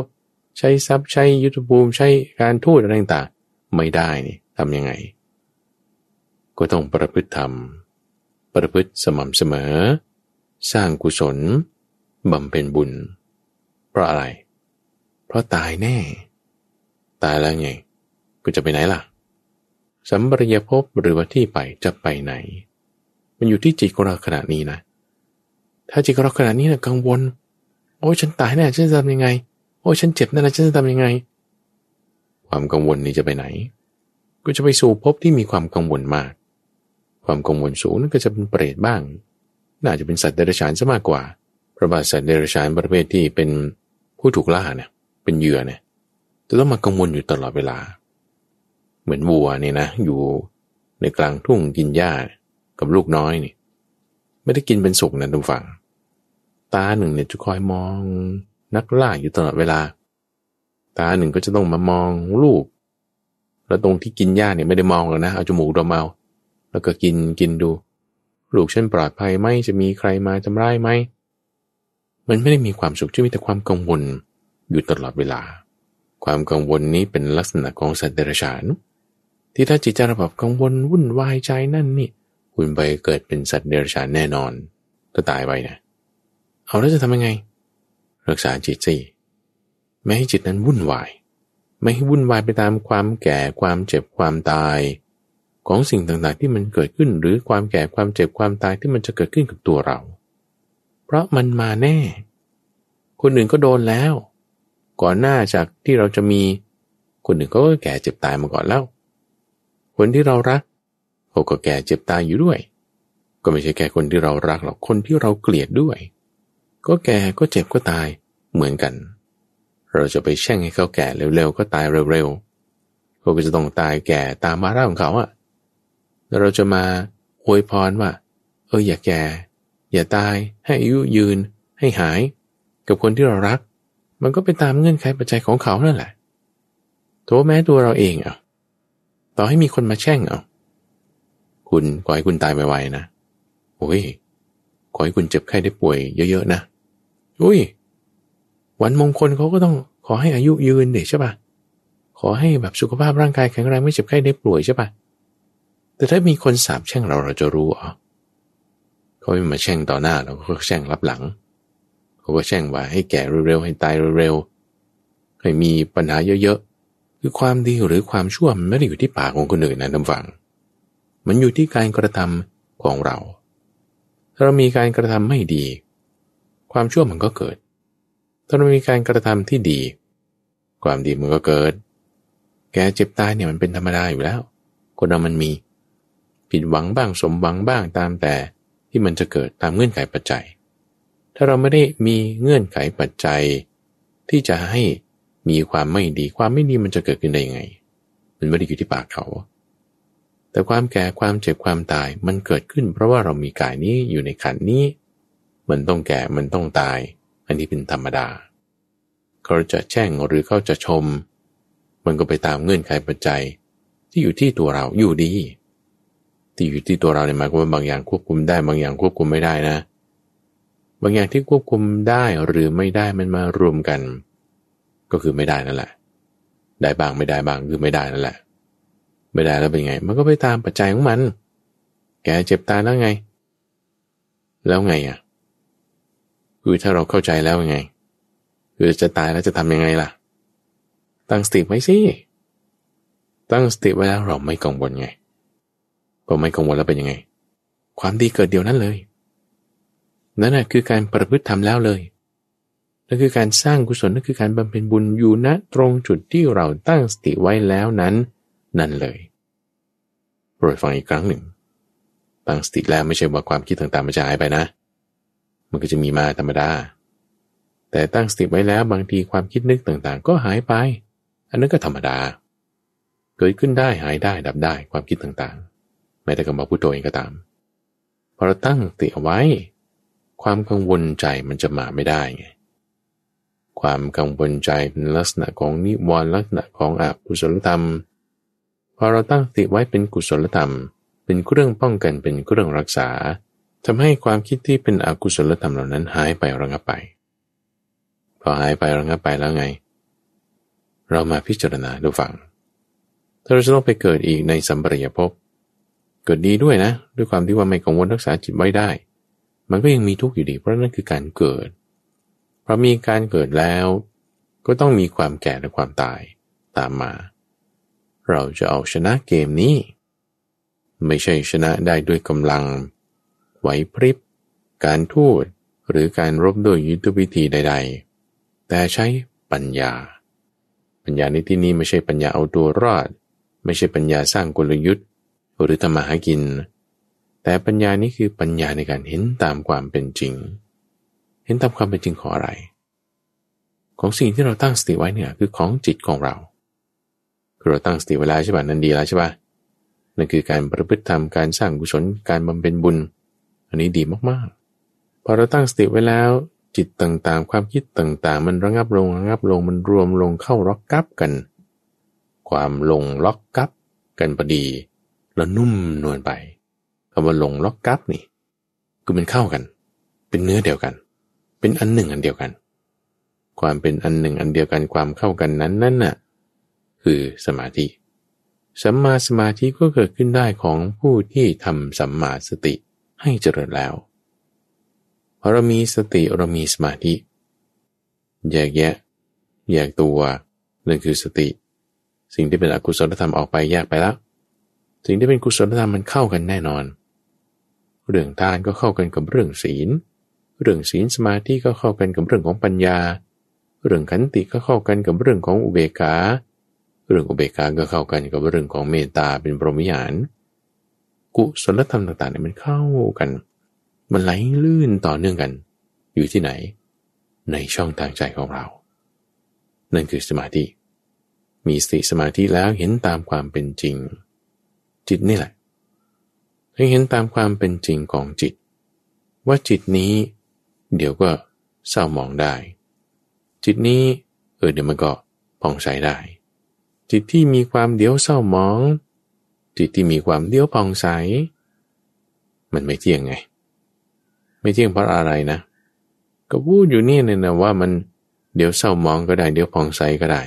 ใช้ทรัพย์ใช้ยุทธภูมิใช้การทูตอะไรต่างไม่ได้นี่ทำยังไง ก็ต้องประพฤติธรรม ประพฤติสม่ำเสมอ สร้างกุศลบำเพ็ญบุญ เพราะอะไร เพราะตายแน่ ตายแล้วไงก็จะไปไหนล่ะ สัมปริยภพหรือว่าที่ไปจะไปไหน มันอยู่ที่จิตของเราขณะนี้นะ ถ้าจิตของเราขณะนี้นะกังวล โอ้ยฉันตายแน่ฉันจะทำยังไง โอ้ยฉันเจ็บแน่ฉันจะทำยังไง ความกังวลนี้จะไปไหน ก็จะไปสู่ภพที่มีความกังวลมาก ความกังวลสูงนั่นก็จะเป็นเปรตบ้าง น่าจะเป็นสัตว์เดรัจฉานซะมากกว่าพระบาทสัตว์เดรัจฉานประเภทที่เป็นผู้ถูกล่าเนี่ยเป็นเหยื่อเนี่ย จะต้องมากังวลอยู่ตลอดเวลา เหมือนวัวเนี่ยนะ อยู่ในกลางทุ่งกินหญ้ากับลูกน้อยนี่ ไม่ได้กินเป็นสุกนะทุกฝั่งตาหนึ่งเนี่ยจะคอยมองนักล่าอยู่ตลอดเวลา ตาหนึ่งก็จะต้องมามองลูก แล้วตรงที่กินหญ้าเนี่ยไม่ได้มองหรอกนะ เอาจมูกดมเอา แล้วก็กินกินดู ลูกฉันปลอดภัยไหมจะมีใครมาทำร้ายไหม มันไม่ได้มีความสุขที่มีแต่ความกังวลอยู่ตลอดเวลา ความกังวลนี้เป็นลักษณะของสัตว์เดรัจฉาน ที่ถ้าจิตใจระบบกังวลวุ่นวายใจนั่นนี่คุณไปเกิดเป็นสัตว์เดรัจฉานแน่นอนถ้าตายไปนะเอาแล้วจะทำยังไง รักษาจิตสิไม่ให้จิตนั้นวุ่นวาย ไม่ให้วุ่นวายไปตามความแก่ความเจ็บความตาย ของสิ่งต่างๆที่มันเกิดขึ้นหรือความแก่ความเจ็บความตายที่มันจะเกิดขึ้นกับตัวเรา เพราะมันมาแน่ คนอื่นก็โดนแล้ว ก่อนหน้าจากที่เราจะมีคนอื่นก็แก่เจ็บตายมาก่อนแล้ว คนที่เรารักเขาก็แก่เจ็บตายอยู่ด้วย ก็ไม่ใช่แค่คนที่เรารักหรอกคนที่เราเกลียดด้วย ก็แก่ก็เจ็บก็ตายเหมือนกัน เราจะไปแช่งให้เขาแก่เร็วๆก็ตายเร็วๆเขาก็จะต้องตายแก่ตามมาร่าของเขาอะแล้วเราจะมาอวยพรว่า เอออย่าแก่ อย่าตายให้อายุยืนให้หาย กับคนที่เรารัก มันก็เป็นตามเงื่อนไขปัจจัยของเขานั่นแหละโทแม้ตัวเราเองอะต่อให้มีคนมาแช่งเอาคุณขอให้คุณตายไวๆนะโอ้ยขอให้คุณเจ็บไข้ได้ป่วยเยอะๆนะอุ้ย วันมงคลเขาก็ต้องขอให้อายุยืนเด็ใช่ปะขอให้แบบสุขภาพร่างกายแข็งแรงไม่เจ็บไข้ได้ป่วยใช่ปะแต่ถ้ามีคนสาบแช่งเราเราจะรู้อ๋อเขาไม่มาแช่งต่อหน้าเราก็แช่งรับหลัง เขาก็แช่งว่าให้แก่เร็วๆให้ตายเร็วๆให้มีปัญหาเยอะๆคือความดีหรือความชั่วมันไม่ได้อยู่ที่ปากของคนอื่นนะท่านฟัง มันอยู่ที่การกระทำของเราถ้าเรามีการกระทำไม่ดี ความชั่วมันก็เกิด ถ้าเรามีการกระทำที่ดี ความดีมันก็เกิด แกเจ็บตายเนี่ยมันเป็นธรรมดาอยู่แล้ว คนเรามันมี ผิดหวังบ้างสมหวังบ้างตามแต่ที่มันจะเกิดตามเงื่อนไขปัจจัย ถ้าเราไม่ได้มีเงื่อนไขปัจจัย ที่จะให้มีความไม่ดีความไม่ดีมันจะเกิดขึ้นได้ยังไง มันไม่ได้อยู่ที่ปากเขา แต่ความแก่ความเจ็บความตายมันเกิดขึ้น เพราะว่าเรามีกายนี้อยู่ในขันนี้ มันต้องแก่มันต้องตาย อันนี้เป็นธรรมดา เขาจะแช่งหรือเขาจะชม มันก็ไปตามเงื่อนไขปัจจัย ที่อยู่ที่ตัวเราอยู่ดีที่อยู่ที่ตัวเราเนี่ยหมายความว่าบางอย่างควบคุมได้บางอย่างควบคุมไม่ได้นะ บางอย่างที่ควบคุมได้หรือไม่ได้มันมารวมกัน ก็คือไม่ได้นั่นแหละ ได้บางไม่ได้บางคือไม่ได้นั่นแหละ ไม่ได้แล้วเป็นไง มันก็ไปตามปัจจัยของมัน แกเจ็บตาแล้วไง แล้วไงอะคือถ้าเราเข้าใจแล้วไง คือจะตายแล้วจะทำยังไงล่ะ ตั้งสติไว้สิ ตั้งสติไว้แล้วเราไม่กังวลไงพอไม่กังวลแล้วเป็นยังไง ความดีเกิดเดียวนั้นเลย นั่นแหะคือการประพฤติทำแล้วเลยนั่นคือการสร้างกุศลนั่นคือการบำเพ็ญบุญอยู่ณตรงจุดที่เราตั้งสติไว้แล้วนั้น นั่นเลยโปรดฟังอีกครั้งหนึ่ง ตั้งสติแล้วไม่ใช่ว่าความคิดต่างๆมันจะหายไปนะ มันก็จะมีมาธรรมดา แต่ตั้งสติไว้แล้วบางทีความคิดนึกต่างๆ ก็หายไป อันนั้นก็ธรรมดา เกิดขึ้นได้หายได้ดับได้ความคิดต่างๆ แม้แต่กับมาพุทโธเองก็ตามพอเราตั้งสติเอาไว้ ความกังวลใจมันจะมาไม่ได้ไงความกังวลใจเป็นลักษณะของนิวรณ์ลักษณะของอกุศลธรรม พอเราตั้งสติไว้เป็นกุศลธรรม เป็นเครื่องป้องกันเป็นเครื่องรักษาทำให้ความคิดที่เป็นอกุศลธรรมเหล่านั้นหายไประงับไป พอหายไประงับไปแล้วไง เรามาพิจารณาดูฟัง ถ้าเราจะต้องไปเกิดอีกในสัมปรายภพเกิดดีด้วยนะ ด้วยความที่ว่าไม่กังวลรักษาจิตไว้ได้ มันก็ยังมีทุกข์อยู่ดี เพราะนั่นคือการเกิดเพราะมีการเกิดแล้ว ก็ต้องมีความแก่และความตายตามมา เราจะเอาชนะเกมนี้ ไม่ใช่ชนะได้ด้วยกำลัง ไหวพริบ การทูดหรือการรบด้วยยุทธวิธีใด ๆ แต่ใช้ปัญญา ปัญญาในที่นี้ไม่ใช่ปัญญาเอาตัวรอด ไม่ใช่ปัญญาสร้างกลยุทธ์ หรือทำมาหากิน แต่ปัญญานี้คือปัญญาในการเห็นตามความเป็นจริง เห็นตามความเป็นจริงของอะไร ของสิ่งที่เราตั้งสติไว้เนี่ยคือของจิตของเราคือเราตั้งสติเวลาใช่ป่ะนั่นดีแล้วใช่ป่ะนั่นคือการประพฤติธรรมการสร้างกุศลการบำเพ็ญบุญ อันนี้ดีมากๆ พอเราตั้งสติไว้แล้วจิตต่างๆ ความคิดต่างๆ มันระงับลงระงับลงมันรวมลงเข้าล็อกกับกัน ความลงล็อกกับกันพอดี แล้วนุ่มนวลไป คำว่าลงล็อกกับนี่คือมันเข้ากัน เป็นเนื้อเดียวกัน เป็นอันหนึ่งอันเดียวกัน ความเป็นอันหนึ่งอันเดียวกันความเข้ากันนั้นนั่นน่ะคือสมาธิสัมมาสมาธิก็เกิดขึ้นได้ของผู้ที่ทำสัมมาสติให้เจริญแล้วพอเรามีสติเรามีสมาธิแยกแยะแยกตัวนั่นคือสติ สิ่งที่เป็นอกุศลธรรมออกไปแยกไปแล้วสิ่งที่เป็นกุศลธรรมมันเข้ากันแน่นอน เรื่องทานก็เข้ากันกับเรื่องศีล เรื่องศีลสมาธิก็เข้ากันกับเรื่องของปัญญา เรื่องขันติก็เข้ากันกับเรื่องของอุเบกขา เรื่องอุเบกขาก็เข้ากันกับเรื่องของเมตตาเป็นพรหมิหาร กุศลธรรมต่างๆเนี่ยมันเข้ากัน มันไหลลื่นต่อเนื่องกัน อยู่ที่ไหน ในช่องทางใจของเรา นั่นคือสมาธิ มีสติสมาธิแล้วเห็นตามความเป็นจริง จิตนี่แหละ ให้เห็นตามความเป็นจริงของจิต ว่าจิตนี้ เดี๋ยวก็เศร้าหมองได้ จิตนี้เออเดี๋ยวมันก็ผ่องใสได้ จิตที่มีความเดี๋ยวเศร้าหมอง จิตที่มีความเลี้ยวผ่องใส มันไม่เที่ยงไง ไม่เที่ยงเพราะอะไรนะ ก็พูดอยู่นี่เนี่ยนะว่ามันเดี๋ยวเศร้ามองก็ได้ เดี๋ยวผ่องใสก็ได้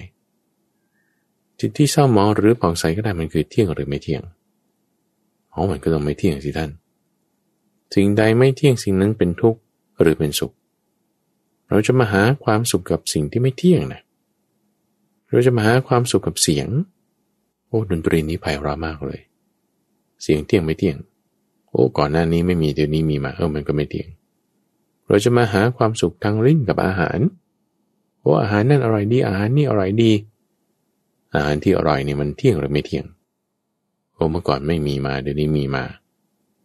จิตที่เศร้ามองหรือผ่องใสก็ได้มันคือเที่ยงหรือไม่เที่ยง อ๋อมันก็ต้องไม่เที่ยงสิท่าน สิ่งใดไม่เที่ยงสิ่งนั้นเป็นทุกข์หรือเป็นสุข เราจะมาหาความสุขกับสิ่งที่ไม่เที่ยงนะ เราจะมาหาความสุขกับเสียง โอ้ดนตรีนี้ไพเราะมากเลย เสียงเที่ยงไม่เที่ยง โอ้ก่อนหน้านี้ไม่มีเดี๋ยวนี้มีมาเออมันก็ไม่เที่ยง เราจะมาหาความสุขทางลิ้นกับอาหารโอ้อาหารนั่นอร่อยดีอาหารนี่อร่อยดีอาหารที่อร่อยนี่มันเที่ยงหรือไม่เที่ยง โอ้เมื่อก่อนไม่มีมาเดี๋ยวนี้มีมา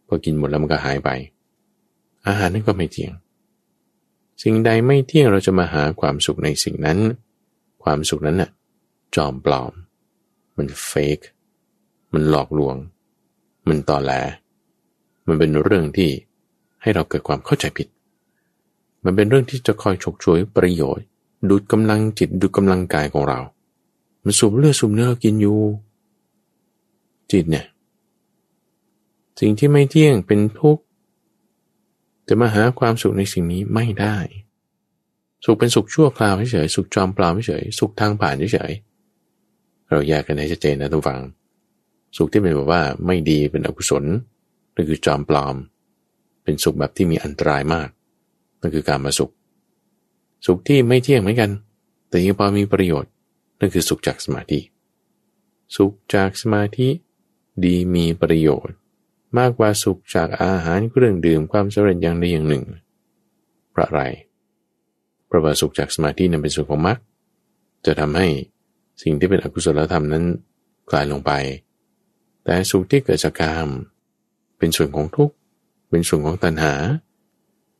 พอกินหมดแล้วมันก็หายไป อาหารนั่นก็ไม่เที่ยง สิ่งใดไม่เที่ยงเราจะมาหาความสุขในสิ่งนั้น ความสุขนั้นน่ะ จอมปลอม มันเฟกมันหลอกลวง มันตอแหล มันเป็นเรื่องที่ให้เราเกิดความเข้าใจผิด มันเป็นเรื่องที่จะคอยฉกฉวยประโยชน์ ดูดกำลังจิตดูดกำลังกายของเรา มันสูบเลือดสูบเนื้อเรากินอยู่ จิตเนี่ย สิ่งที่ไม่เที่ยงเป็นทุกข์จะมาหาความสุขในสิ่งนี้ไม่ได้ สุขเป็นสุขชั่วคราวเฉยสุขจอมปลอมเฉยสุขทางผ่านเฉยเราแยกกันให้ชัดเจนนะทุกฝัง สุขที่เป็นแบบว่าไม่ดีเป็นอกุศลนั่นคือจอมปลอม เป็นสุขแบบที่มีอันตรายมากนั่นคือการมาสุข สุขที่ไม่เที่ยงเหมือนกัน แต่ยังพอมีประโยชน์นั่นคือสุขจากสมาธิ สุขจากสมาธิ ดีมีประโยชน์ มากกว่าสุขจากอาหารเครื่องดื่มความสำเร็จอย่างใดอย่างหนึ่ง พระอะไรพระว่าสุขจากสมาธินั้นเป็นส่วนของมรรคจะทำให้สิ่งที่เป็นอกุศลธรรมนั้นคลายลงไป แต่สุขที่เกิดจากกามเป็นส่วนของทุกข์ เป็นส่วนของตัณหา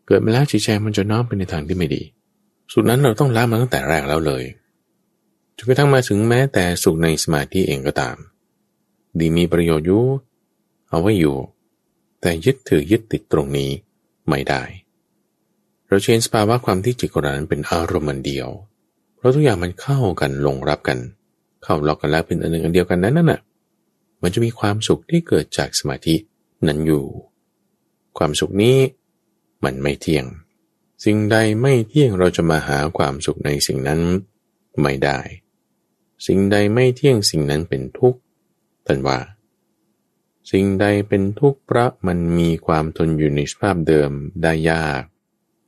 เกิดมาแล้วจิตใจมันจะน้อมไปในทางที่ไม่ดี สุดนั้นเราต้องละมันตั้งแต่แรกแล้วเลยจนกระทั่งมาถึงแม้แต่สุขในสมาธิเองก็ตาม ดีมีประโยชน์อยู่ เอาไว้อยู่ แต่ยึดถือยึดติดตรงนี้ไม่ได้ เราเชนสภาวะความที่จิตของเรานั้นเป็นอารมณ์เดียว เพราะทุกอย่างมันเข้ากันลงรับกัน เข้าล็อกกันแล้วเป็นอันหนึ่งอันเดียวกันนั้นน่ะ มันจะมีความสุขที่เกิดจากสมาธินั้นอยู่ ความสุขนี้มันไม่เที่ยง สิ่งใดไม่เที่ยงเราจะมาหาความสุขในสิ่งนั้นไม่ได้ สิ่งใดไม่เที่ยงสิ่งนั้นเป็นทุกข์ ท่านว่า สิ่งใดเป็นทุกข์เพราะมันมีความทนอยู่ในสภาพเดิมได้ยาก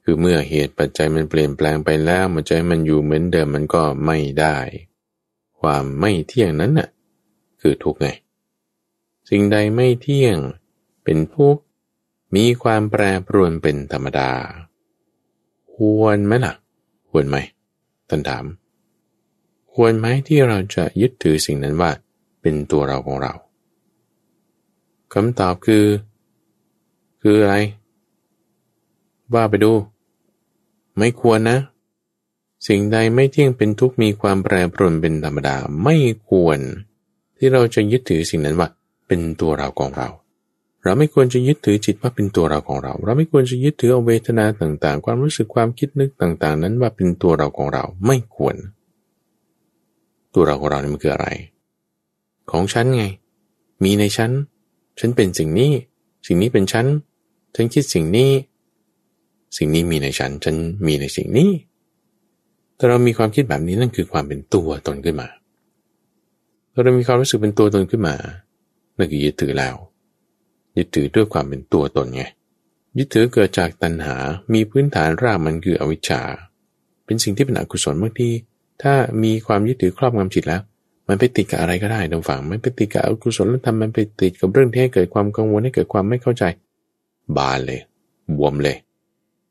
คือเมื่อเหตุปัจจัยมันเปลี่ยนแปลงไปแล้วมันจะให้มันอยู่เหมือนเดิมมันก็ไม่ได้ ความไม่เที่ยงนั้นน่ะคือทุกข์ไง สิ่งใดไม่เที่ยง เป็นทุกข์มีความแปรปรวนเป็นธรรมดา ควรไหมล่ะ ควรไหมท่านถามควรไหมที่เราจะยึดถือสิ่งนั้นว่า เป็นตัวเราของเราคำตอบคือ คืออะไร ว่าไปดู ไม่ควรนะ สิ่งใดไม่เที่ยงเป็นทุกมีความแปรปรวนเป็นธรรมดาไม่ควร ที่เราจะยึดถือสิ่งนั้นว่า เป็นตัวเราของเรา เราไม่ควรจะยึดถือจิตว่าเป็นตัวเราของเรา เราไม่ควรจะยึดถือเอาเวทนาต่างๆ ความรู้สึกความคิดนึกต่าง ๆ นั้นว่าเป็นตัวเราของเราไม่ควร ตัวเราของเรานี่มันคืออะไร ของฉันไง มีในฉัน ฉันเป็นสิ่งนี้ สิ่งนี้เป็นฉัน ฉันคิดสิ่งนี้ สิ่งนี้มีในฉัน ฉันมีในสิ่งนี้ แต่เรามีความคิดแบบนี้นั่นคือความเป็นตัวตนขึ้นมา เรามีความรู้สึกเป็นตัวตนขึ้นมา นั่นคือยึดถือแล้ว ยึดถือด้วยความเป็นตัวตนไง ยึดถือเกิดจากตัณหา มีพื้นฐานรากมันคืออวิชชา เป็นสิ่งที่เป็นอกุศลบางที ถ้ามีความยึดถือครอบงำจิตแล้ว มันไปติดกับอะไรก็ได้ดงฝั่งมันไปติดกับอกุศลธรรมมันไปติดกับเรื่องที่ให้เกิดความกังวลให้เกิดความไม่เข้าใจ บานเลย บวมเลย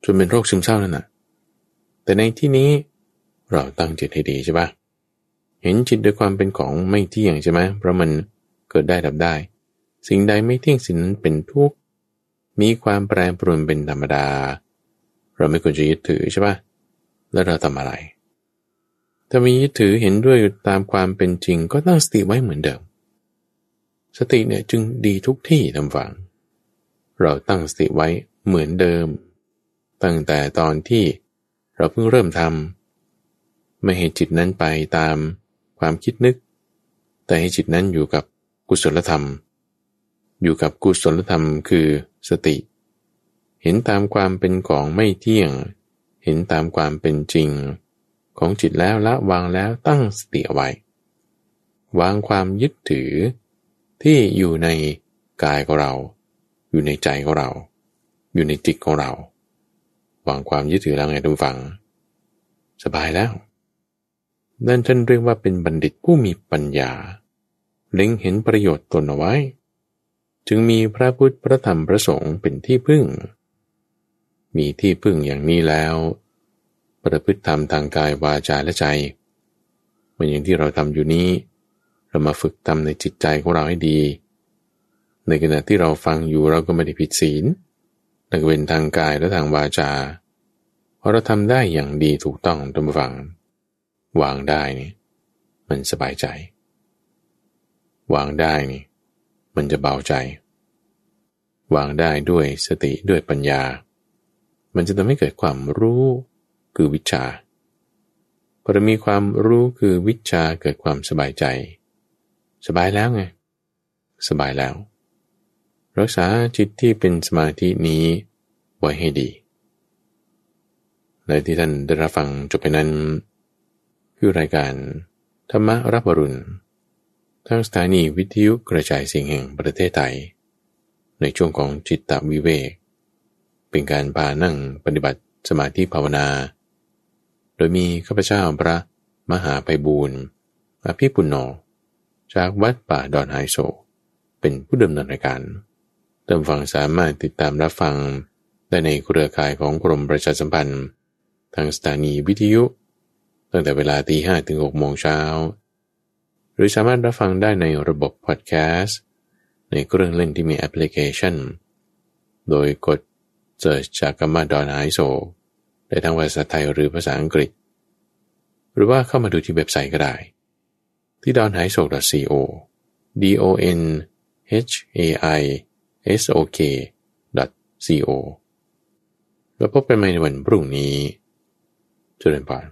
จนเป็นโรคซึมเศร้านั่นน่ะแต่ในที่นี้เราตั้งจิตให้ดีใช่ปะเห็นจิตด้วยความเป็นของไม่เที่ยงใช่ไหมเพราะมันเกิดได้ดับได้ สิ่งใดไม่เที่ยงสิ่งนั้นเป็นทุกข์มีความแปรปรวนเป็นธรรมดา เราไม่ควรจะยึดถือใช่ปะแล้วเราทำอะไร ถ้ามียึดถือเห็นด้วยตามความเป็นจริง ก็ตั้งสติไว้เหมือนเดิม สติเนี่ยจึงดีทุกที่ทำฝัง เราตั้งสติไว้เหมือนเดิม ตั้งแต่ตอนที่เราเพิ่งเริ่มทำไม่ให้จิตนั้นไปตามความคิดนึก แต่ให้จิตนั้นอยู่กับกุศลธรรม อยู่กับกุศลธรรมคือสติ เห็นตามความเป็นของไม่เที่ยง เห็นตามความเป็นจริง ของจิตแล้วละวางแล้วตั้งสติเอาไว้ วางความยึดถือที่อยู่ในกายของเรา อยู่ในใจของเรา อยู่ในจิตของเรา วางความยึดถือแล้วไงทุกฝัง สบายแล้ว นั่นท่านเรียกว่าเป็นบัณฑิตผู้มีปัญญา เล็งเห็นประโยชน์ตนเอาไว้ จึงมีพระพุทธพระธรรมพระสงฆ์เป็นที่พึ่ง มีที่พึ่งอย่างนี้แล้ว ประพฤติธรรมทางกายวาจาและใจเหมือนอย่างที่เราทำอยู่นี้ เรามาฝึกทำในจิตใจของเราให้ดี ในขณะที่เราฟังอยู่เราก็ไม่ได้ผิดศีลนั่นเป็นทางกายและทางวาจา เพอเราทำได้อย่างดีถูกต้องตามฟัง วางได้นี่มันสบายใจ วางได้นี่มันจะเบาใจ วางได้ด้วยสติด้วยปัญญา มันจะทำให้เกิดความรู้ คือวิชาพอมีความรู้คือวิชาเกิดความสบายใจ สบายแล้วไง สบายแล้ว รักษาจิตที่เป็นสมาธินี้ไว้ให้ดีในที่ท่านได้รับฟังจบไปนั้น คือรายการ ธรรมรับวรุณทางสถานีวิทยุกระจายเสียงแห่งประเทศไทย ในช่วงของจิตตวิเวก เป็นการพานั่งปฏิบัติสมาธิภาวนา โดยมีข้าพเจ้าพระมหาไปบูรณ์อภิปุณโญจากวัดป่าดอนไฮโซ เป็นผู้ดำเนินรายการเติมฟังสามารถติดตามรับฟัง ได้ในเครือข่ายของกรมประชาสัมพันธ์ ทางสถานีวิทยุ ตั้งแต่เวลาตีห้ถึงหกโมงเช้า หรือสามารถรับฟังได้ในระบบพอดแคสต์ ในเครื่องเล่นที่มีแอปพลิเคชัน โดยกดเสิร์ชจากกรรมดอนไอโซ ได้ทั้งภาษาไทยหรือภาษาอังกฤษ หรือว่าเข้ามาดูที่เว็บไซต์ก็ได้ ที่ดอนไฮโซ .co d o n h a i s o k co แล้วพบกันใหม่ในวันพรุ่งนี้เจริญพร